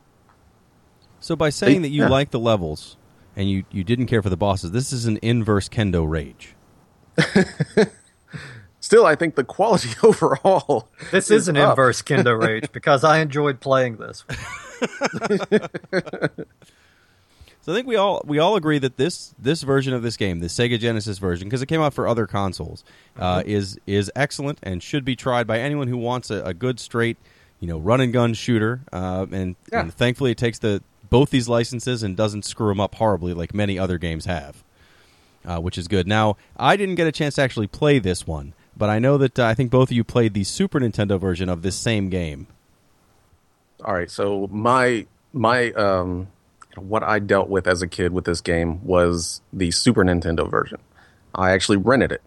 so by saying that you Yeah. like the levels and you you didn't care for the bosses, this is an inverse kendo rage. *laughs* still i think the quality *laughs* overall This is an up. inverse Kendo *laughs* Rage because I enjoyed playing this. So I think we all we all agree that this this version of this game, the Sega Genesis version, because it came out for other consoles, uh, is is excellent and should be tried by anyone who wants a, a good straight, you know run and gun shooter, uh, and, Yeah. and thankfully it takes the both these licenses and doesn't screw them up horribly like many other games have, uh, which is good. Now I didn't get a chance to actually play this one, but I know that uh, I think both of you played the Super Nintendo version of this same game. All right, so my my um, what I dealt with as a kid with this game was the Super Nintendo version. I actually rented it,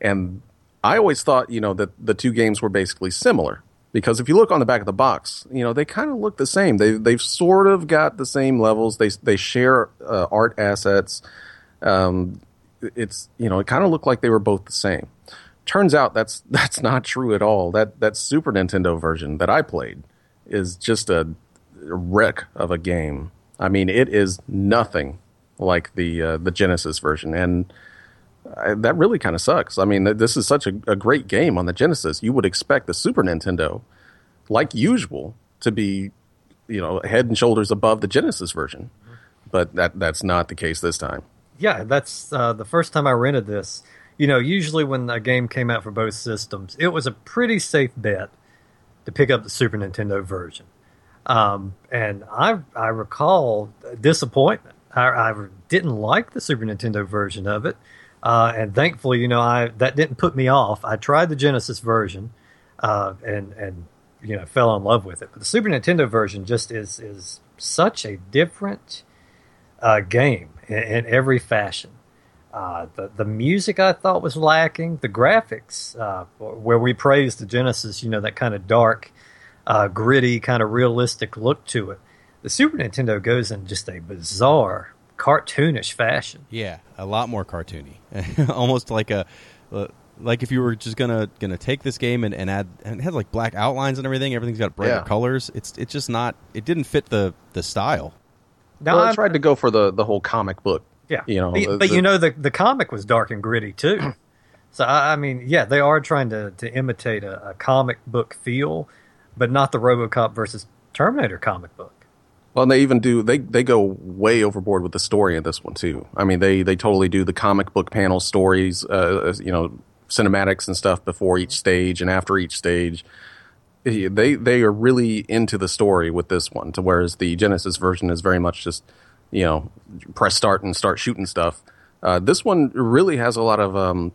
and I always thought you know that the two games were basically similar because if you look on the back of the box, you know they kind of look the same. They they've sort of got the same levels. They they share uh, art assets. Um, it's you know it kind of looked like they were both the same. Turns out that's *laughs* that's not true at all. That that Super Nintendo version that I played is just a wreck of a game. I mean, it is nothing like the uh, the Genesis version, and I, that really kind of sucks. I mean, th- this is such a, a great game on the Genesis. You would expect the Super Nintendo, like usual, to be you know head and shoulders above the Genesis version, but that that's not the case this time. Yeah, that's uh, the first time I rented this. You know, usually when a game came out for both systems, it was a pretty safe bet to pick up the Super Nintendo version. Um, and I I recall disappointment. I, I didn't like the Super Nintendo version of it, uh, and thankfully, you know, I that didn't put me off. I tried the Genesis version, uh, and and you know fell in love with it. But the Super Nintendo version just is is such a different uh, game in, in every fashion. Uh, the the music I thought was lacking. The graphics, uh, where we praised the Genesis, you know, that kind of dark, uh, gritty, kind of realistic look to it. The Super Nintendo goes in just a bizarre, cartoonish fashion. Yeah, a lot more cartoony, *laughs* almost like a uh, like if you were just gonna gonna take this game and, and add and it had like black outlines and everything. Everything's got brighter Yeah. colors. It's it's just not. It didn't fit the the style. Now, well, I tried to go for the the whole comic book. Yeah, you know, but, the- but you know the the comic was dark and gritty too. *clears throat* so I, I mean, yeah, they are trying to to imitate a, a comic book feel, but not the RoboCop versus Terminator comic book. Well, and they even do they they go way overboard with the story in this one too. I mean, they they totally do the comic book panel stories, uh, you know, cinematics and stuff before each stage and after each stage. They they are really into the story with this one, to whereas the Genesis version is very much just you know press start and start shooting stuff. Uh, this one really has a lot of um,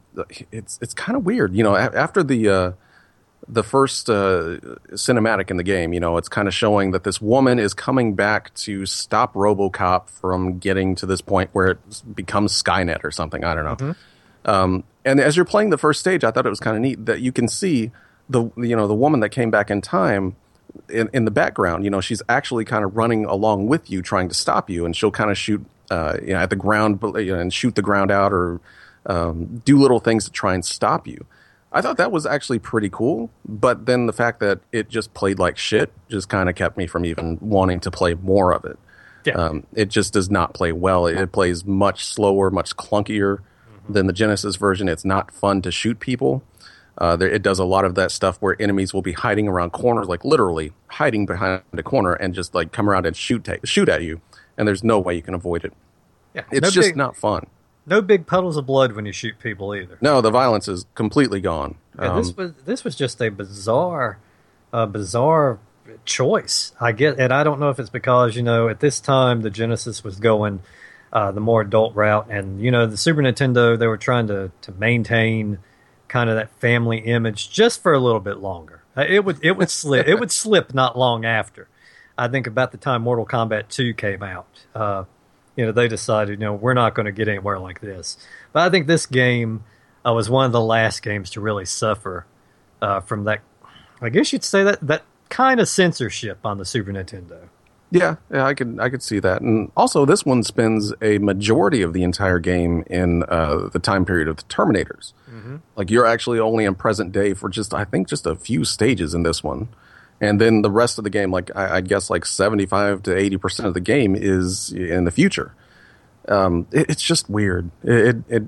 it's it's kind of weird, you know. a- After the uh, the first uh, cinematic in the game, you know, it's kind of showing that this woman is coming back to stop RoboCop from getting to this point where it becomes Skynet or something. I don't know. Um, and as you're playing the first stage, I thought it was kind of neat that you can see the you know the woman that came back in time in, in the background. You know, she's actually kind of running along with you, trying to stop you, and she'll kind of shoot uh, you know at the ground you know, and shoot the ground out or um, do little things to try and stop you. I thought that was actually pretty cool, but then the fact that it just played like shit just kind of kept me from even wanting to play more of it. Yeah. Um, it just does not play well. It, it plays much slower, much clunkier than the Genesis version. It's not fun to shoot people. Uh, there, it does a lot of that stuff where enemies will be hiding around corners, like literally hiding behind a corner, and just like come around and shoot ta- shoot at you, and there's no way you can avoid it. Yeah, It's no just big, not fun. No big puddles of blood when you shoot people either. No, the violence is completely gone. Yeah, Um, this was this was just a bizarre, uh, bizarre choice. I get, and I don't know if it's because you know at this time the Genesis was going uh, the more adult route, and you know the Super Nintendo they were trying to to maintain kind of that family image just for a little bit longer. Uh, It would it would slip it would *laughs* slip not long after. I think about the time Mortal Kombat 2 came out. Uh, you know, they decided, you know, we're not going to get anywhere like this. But I think this game uh, was one of the last games to really suffer uh, from that. I guess you'd say that that kind of censorship on the Super Nintendo. Yeah, yeah, I could I could see that, and also this one spends a majority of the entire game in uh, the time period of the Terminators. Like you're actually only in present day for just I think just a few stages in this one, and then the rest of the game, like I, I guess like seventy five to eighty percent of the game is in the future. Um, it, it's just weird. It it it,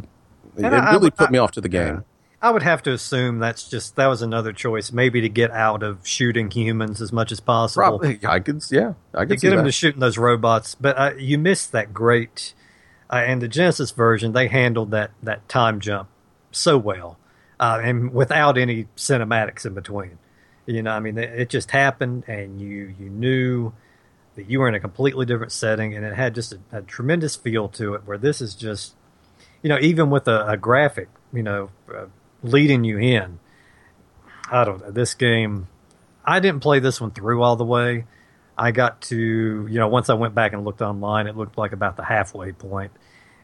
it I- really I- put me off to the game. I would have to assume that's just that was another choice, maybe to get out of shooting humans as much as possible. Probably, I could, yeah, I could get them that. to shooting those robots. But uh, you missed that great. Uh, and the Genesis version, they handled that that time jump so well, uh, and without any cinematics in between. You know, I mean, it, just happened, and you you knew that you were in a completely different setting, and it had just a, a tremendous feel to it. Where this is just, you know, even with a, a graphic, you know, uh, leading you in. I don't know this game. I didn't play this one through all the way. I got to, you know, once I went back and looked online, it looked like about the halfway point,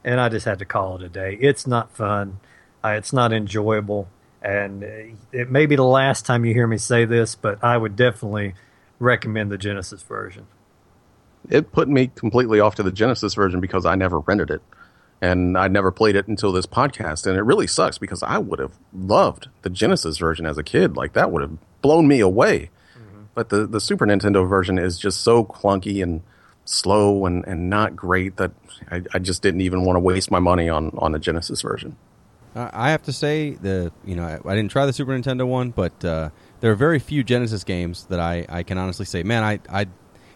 and I just had to call it a day. It's not fun. Uh, it's not enjoyable, and it may be the last time you hear me say this, but I would definitely recommend the Genesis version. It put me completely off to the Genesis version because I never rented it, and I never played it until this podcast, and it really sucks because I would have loved the Genesis version as a kid. Like that would have blown me away mm-hmm. but the, the Super Nintendo version is just so clunky and slow and, and not great that I, I just didn't even want to waste my money on, on the Genesis version. I have to say the you know I, I didn't try the Super Nintendo one, but uh, there are very few Genesis games that I, I can honestly say, man, I I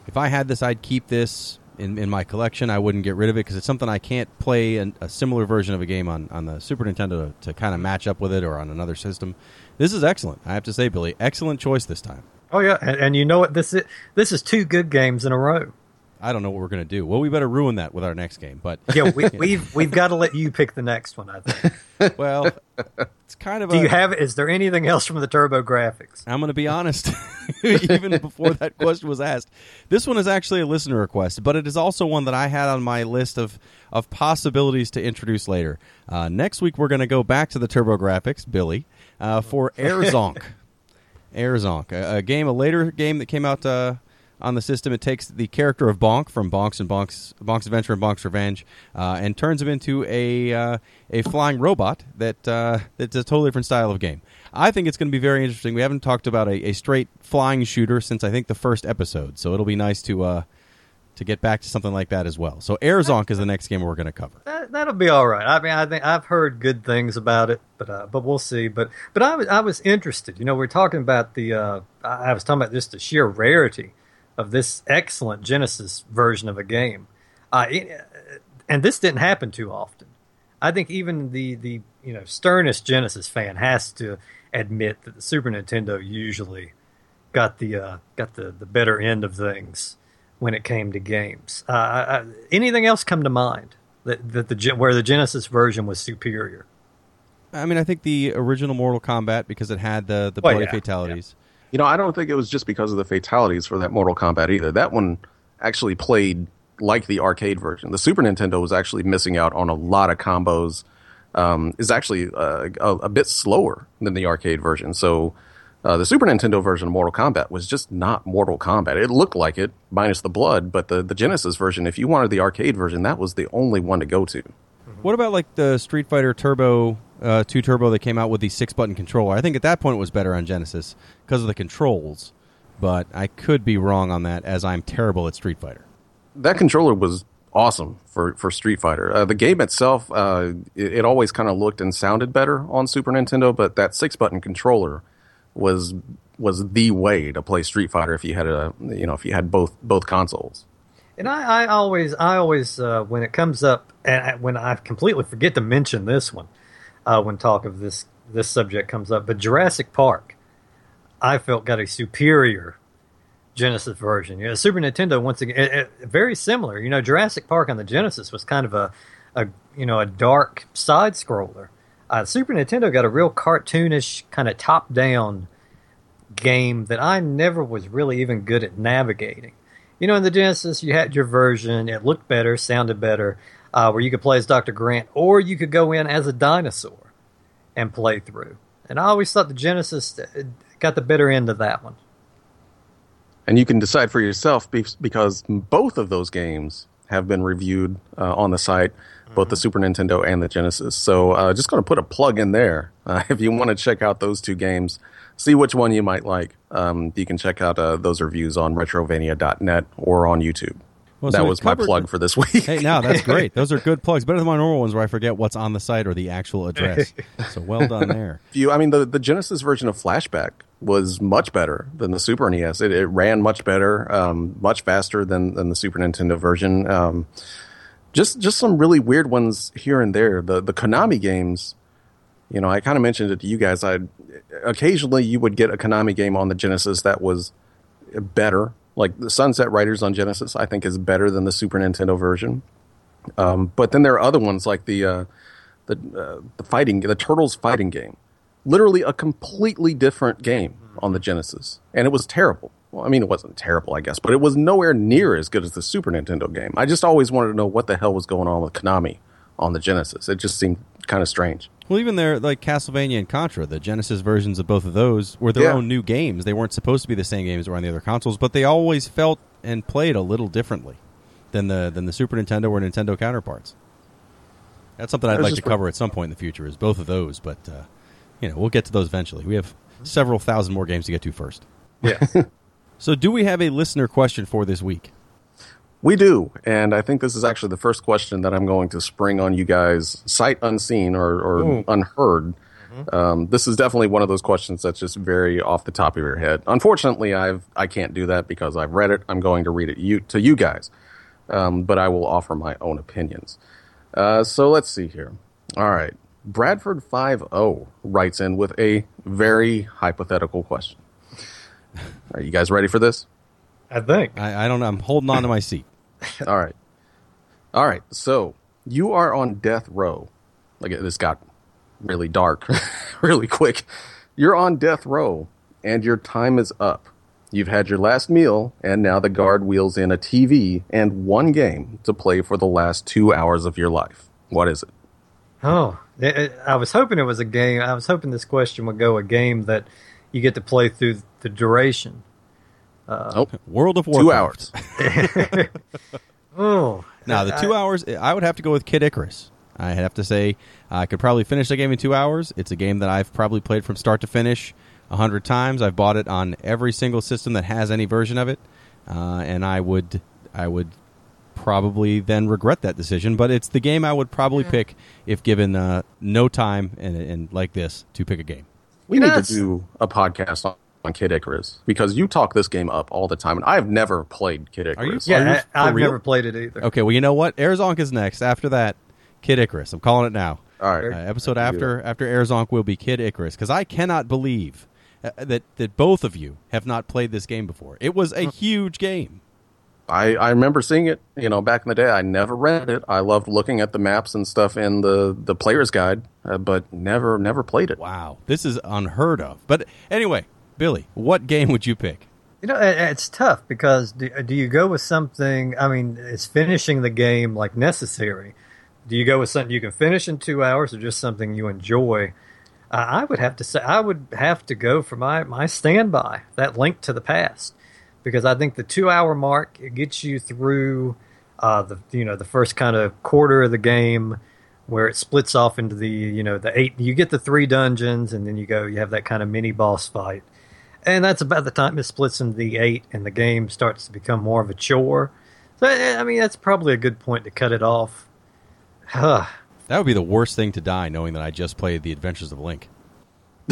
if I had this, I'd keep this in, in my collection. I wouldn't get rid of it because it's something I can't play an, a similar version of a game on, on the Super Nintendo to, to kind of match up with it or on another system. This is excellent. I have to say, Billy, excellent choice this time. Oh yeah, and, and you know what? This is this is two good games in a row. I don't know what we're going to do. Well, we better ruin that with our next game. But yeah, we, have *laughs* we've, we've got to let you pick the next one. I think. *laughs* well, it's kind of. Do a, you have? Is there anything else from the TurboGrafx? I'm going to be honest. *laughs* even before that question was asked, this one is actually a listener request, but it is also one that I had on my list of of possibilities to introduce later. Uh, next week, we're going to go back to the TurboGrafx, Billy, uh, for Air Zonk. Air Zonk, a, a, game, a later game that came out uh, on the system. It takes the character of Bonk from Bonks and Bonks, Bonk's Adventure and Bonk's Revenge, uh, and turns him into a uh, a flying robot that uh, that's a totally different style of game. I think it's going to be very interesting. We haven't talked about a, a, straight flying shooter since I think the first episode, so it'll be nice to uh, to get back to something like that as well. So Air Zonk is the next game we're going to cover. That, will be all right. I mean, I think I've heard good things about it, but uh, but we'll see. But but I was I was interested. You know, we're talking about the. Uh, I was talking about just the sheer rarity of this excellent Genesis version of a game, uh, it, and this didn't happen too often. I think even the the you know sternest Genesis fan has to admit that the Super Nintendo usually got the uh, got the the better end of things when it came to games. Uh, I, anything else come to mind that, that the where the Genesis version was superior? I mean, I think the original Mortal Kombat because it had the the bloody yeah, fatalities. Yeah. You know, I don't think it was just because of the fatalities for that Mortal Kombat either. That one actually played like the arcade version. The Super Nintendo was actually missing out on a lot of combos. Um, is actually uh, a, a, bit slower than the arcade version. So uh, the Super Nintendo version of Mortal Kombat was just not Mortal Kombat. It looked like it, minus the blood, but the, the Genesis version, if you wanted the arcade version, that was the only one to go to. What about like the Street Fighter Turbo, uh, 2 Turbo that came out with the six button controller? I think at that point it was better on Genesis because of the controls, but I could be wrong on that as I'm terrible at Street Fighter. That controller was awesome for, for Street Fighter. Uh, the game itself, uh, it, it always kind of looked and sounded better on Super Nintendo, but that six button controller was was the way to play Street Fighter if you had a you know if you had both both consoles. And I, I always I always uh, when it comes up and when I completely forget to mention this one uh, when talk of this this subject comes up, but Jurassic Park, I felt got a superior Genesis version. You know, Super Nintendo once again it, it, very similar. You know, Jurassic Park on the Genesis was kind of a a you know a dark side scroller uh, Super Nintendo got a real cartoonish kind of top down game that I never was really even good at navigating. You know, in the Genesis, you had your version, it looked better, sounded better, uh, where you could play as Dr. Grant, or you could go in as a dinosaur and play through. And I always thought the Genesis got the better end of that one. And you can decide for yourself because both of those games have been reviewed uh, on the site both the mm-hmm. Super Nintendo and the Genesis. So uh, just going to put a plug in there. Uh, *laughs* if you want to check out those two games, see which one you might like. Um, you can check out uh, those reviews on retrovania.net or on YouTube. Well, that so was my plug for this *laughs* week. hey, now that's great. *laughs* Those are good plugs. Better than my normal ones where I forget what's on the site or the actual address. *laughs* so well done there. You, I mean, the, the Genesis version of Flashback was much better than the Super NES. It, it ran much better, um, much faster than, than the Super Nintendo version. Um, just just some really weird ones here and there. The the Konami games, you know, I kind of mentioned it to you guys. I occasionally you would get a Konami game on the Genesis that was better. Like the Sunset Riders on Genesis, I think is better than the Super Nintendo version. Um, but then there are other ones like the uh, the uh, the fighting the Turtles fighting game, literally a completely different game on the Genesis, and it was terrible. Well, I mean, it wasn't terrible, I guess, but it was nowhere near as good as the Super Nintendo game. I just always wanted to know what the hell was going on with Konami on the Genesis. It just seemed kind of strange. Well, even there, like Castlevania and Contra, the Genesis versions of both of those were their Yeah. own new games. They weren't supposed to be the same games that were on the other consoles, but they always felt and played a little differently than the than the Super Nintendo or Nintendo counterparts. That's something I'd like to cover at some point in the future. Is both of those, but uh, you know we'll get to those eventually. We have several thousand more games to get to first. Yeah. *laughs* *laughs* So, do we have a listener question for this week? We do, and I think this is actually the first question that I'm going to spring on you guys, sight unseen or, or unheard. Um, this is definitely one of those questions that's just very off the top of your head. Unfortunately, I've I can't do that because I've read it. I'm going to read it you, to you guys, um, but I will offer my own opinions. Uh, so let's see here. All right, Bradford Five O writes in with a very hypothetical question. Are you guys ready for this? I think. I, I don't know. I'm holding on to my seat. *laughs* All right. All right. So you are on death row. Like this got really dark *laughs* really quick. You're on death row and your time is up. You've had your last meal and now the guard wheels in a TV and one game to play for the last two hours of your life. What is it? Oh, it- it- I was hoping it was a game. I was hoping this question would go a game that you get to play through the duration. Nope. World of Warcraft. Two hours. *laughs* Oh, Now, the two I- hours, I would have to go with Kid Icarus. I have to say, I could probably finish the game in two hours. It's a game that I've probably played from start to finish a hundred times. I've bought it on every single system that has any version of it, uh, and I would, I would probably then regret that decision. But it's the game I would probably pick if given uh, no time and, and like this to pick a game. We You know, need to do a podcast on, on Kid Icarus because you talk this game up all the time and I have never played Kid Icarus. Are you yeah, for I, I've real? never played it either. Okay, well, you know what? Airzonk is next. After that, Kid Icarus. I'm calling it now. All right. Uh, episode I can do after after Airzonk will be Kid Icarus because I cannot believe uh, that that both of you have not played this game before. It was a huge game. I, I remember seeing it, you know, back in the day. I never read it. I loved looking at the maps and stuff in the, the player's guide, uh, but never never played it. Wow, this is unheard of. But anyway, Billy, what game would you pick? You know, it, it's tough because do, do you go with something? I mean, is finishing the game like necessary? Do you go with something you can finish in two hours, or just something you enjoy? Uh, I would have to say I would have to go for my my standby that link to the past because I think the two hour mark it gets you through uh, the you know the first kind of quarter of the game where it splits off into the you know the eight you get the three dungeons and then you go you have that kind of mini boss fight and that's about the time it splits into the eight and the game starts to become more of a chore so i mean that's probably a good point to cut it off Huh. That would be the worst thing to die, knowing that I just played The Adventures of Link. *laughs*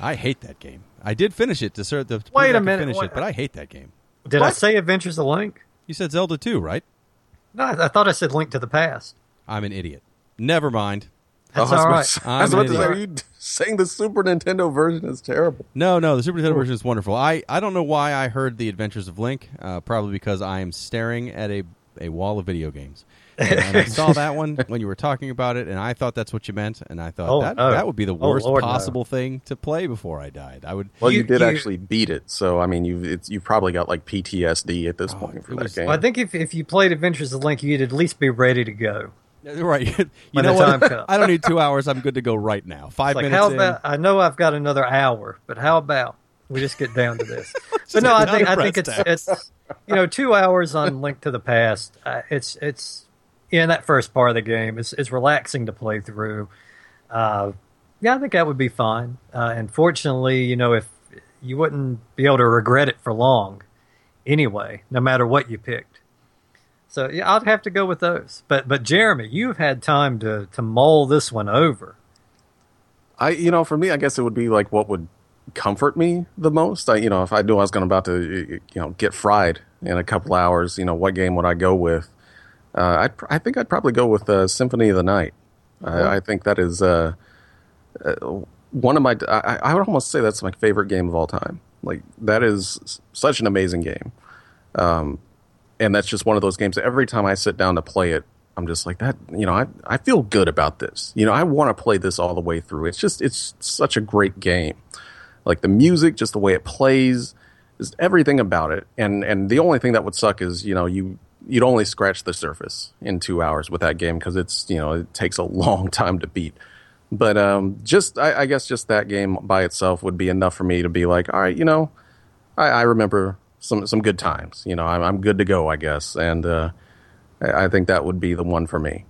I hate that game. I did finish it to serve the. to Wait prove I a could minute, finish what- it, but I hate that game. did i say adventures of link You said Zelda 2, right? no I, I thought i said link to the past I'm an idiot. Never mind. That's Oh, I all right was about to- I was about to say, are you *laughs* saying the Super Nintendo version is terrible? No, no, the Super Nintendo version is wonderful. I, I don't know why I heard the Adventures of Link. Uh, probably because I am staring at a, a wall of video games. And I saw that one *laughs* when you were talking about it, and I thought that's what you meant. And I thought Oh, that no. that would be the Oh, worst Lord, no. possible thing to play before I died. I would. Well, you, You- did you- actually beat it, so I mean, you've it's, you've probably got like PTSD at this point for it that was- game. well, i think if, if you played adventures of link you'd at least be ready to go *laughs* Right. *laughs* you When know the what? time comes. *laughs* I don't need two hours. I'm good to go right now. Five like minutes how in. i know i've got another hour but how about we just get down to this but no i think i think it's it's you know two hours on link to the past uh, it's it's in that first part of the game it's, it's relaxing to play through uh, yeah i think that would be fine uh, and fortunately you know if you wouldn't be able to regret it for long anyway no matter what you picked so yeah i'd have to go with those but but jeremy you've had time to to mull this one over I, you know, for me, I guess it would be like what would comfort me the most. I, you know, if I knew I was going to about to, you know, get fried in a couple hours, you know, what game would I go with? Uh, pr- I think I'd probably go with uh, Symphony of the Night. I, I think that is uh, uh, one of my. I, I would almost say that's my favorite game of all time. Like that is such an amazing game, um, and that's just one of those games. Every time I sit down to play it, I'm just like that. You know, I I feel good about this. You know, I want to play this all the way through. It's just it's such a great game. Like the music, just the way it plays, just everything about it. And and the only thing that would suck is you know you you'd only scratch the surface in two hours with that game because it's you know it takes a *laughs* long time to beat. But um, just I, I, guess just that game by itself would be enough for me to be like, all right, you know, I, I remember some some good times. You know, I'm, I'm good to go, I guess, and uh, I, I think that would be the one for me.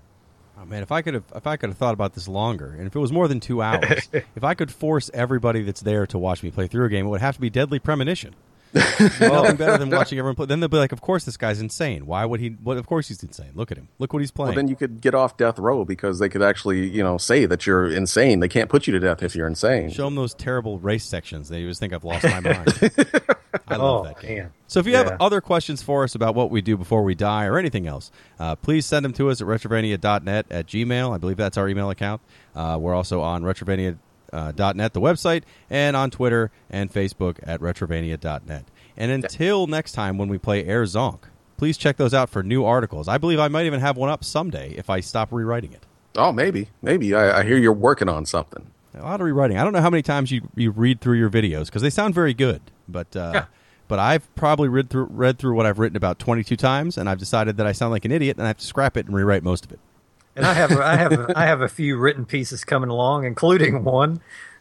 Oh man, if I could have if I could have thought about this longer, and if it was more than two hours, *laughs* if I could force everybody that's there to watch me play through a game, it would have to be Deadly Premonition. Nothing better than watching everyone play. Then they'll be like, "Of course, this guy's insane. Why would he? What? Of course, he's insane. Look at him. Look what he's playing." Well, then you could get off death row because they could actually, you know, say that you're insane. They can't put you to death if you're insane. Show them those terrible race sections. They always think I've lost my mind. *laughs* I love oh, that game. Man. So if you yeah. have other questions for us about what we do before we die or anything else, uh, please send them to us at retrovania.net at gmail. I believe that's our email account. Uh, we're also on retrovania.net, uh, the website, and on Twitter and Facebook at retrovania.net. And until next time when we play Air Zonk, please check those out for new articles. I believe I might even have one up someday if I stop rewriting it. Oh, maybe. Maybe. I, I hear you're working on something. A lot of rewriting. I don't know how many times you, you read through your videos because they sound very good. But uh, yeah. but I've probably read through, read through what I've written about 22 times, and I've decided that I sound like an idiot, and I have to scrap it and rewrite most of it. And I have I have I have a few written pieces coming along, including one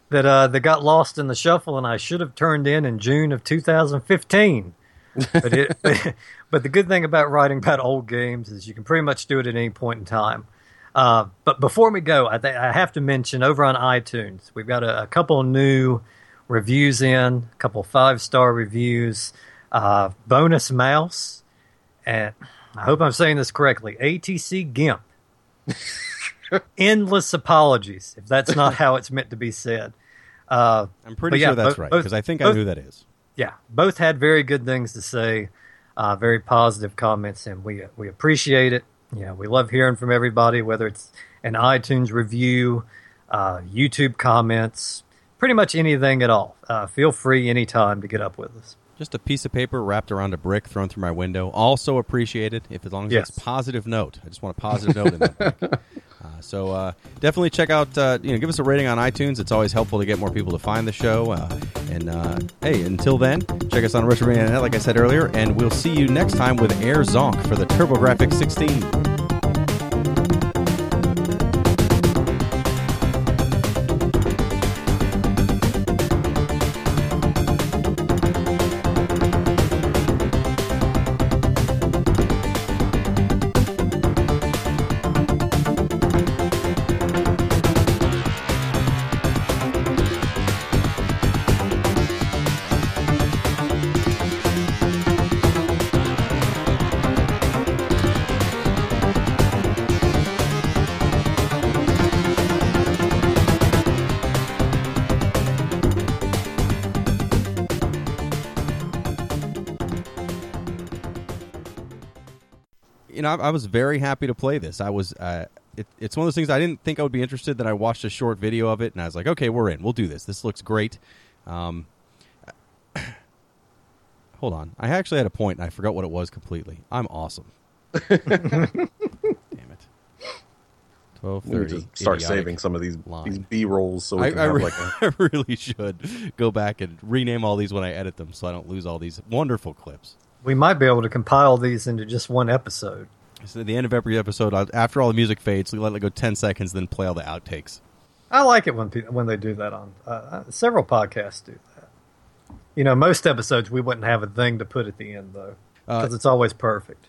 that uh, that got lost in the shuffle, and I should have turned in in June of 2015. but, it, *laughs* but the good thing about writing about old games is you can pretty much do it at any point in time. Uh, but before we go, I, th- I, have to mention over on iTunes, we've got a, a couple new reviews in, a couple five star reviews. Uh, bonus Mouse, and I hope I'm saying this correctly. ATC Gimp. *laughs* endless apologies if that's not how it's meant to be said. Uh, I'm pretty yeah, sure that's both, right because I think both, I knew that is. Yeah, both had very good things to say, uh, very positive comments, and we we appreciate it. Yeah, we love hearing from everybody, whether it's an iTunes review, uh, YouTube comments, pretty much anything at all. Uh, feel free anytime to get up with us. Just a piece of paper wrapped around a brick thrown through my window. Also appreciated if as long as yes. it's positive note. I just want a positive note in that. *laughs* Uh, so uh, definitely check out, uh, you know, give us a rating on iTunes. It's always helpful to get more people to find the show. Uh, and uh, hey, until then, check us on Retrovania.net, like I said earlier, and we'll see you next time with Air Zonk for the TurboGrafx 16. I, I, was very happy to play this. I was. Uh, it, it's one of those things I didn't think I would be interested. That I watched a short video of it, and I was like, okay, we're in. We'll do this. This looks great. Um, *clears throat* hold on. I actually had a point, and I forgot what it was completely. I'm awesome. *laughs* Damn it. Twelve thirty. Start saving some of these these B rolls so we I, can I, have like a... *laughs* I really should go back and rename all these when I edit them, so I don't lose all these wonderful clips. We might be able to compile these into just one episode. So at the end of every episode, after all the music fades, we let it go ten seconds, then play all the outtakes. I like it when people, when they do that on uh, uh, several podcasts do that. You know, most episodes we wouldn't have a thing to put at the end though, because uh, it's always perfect.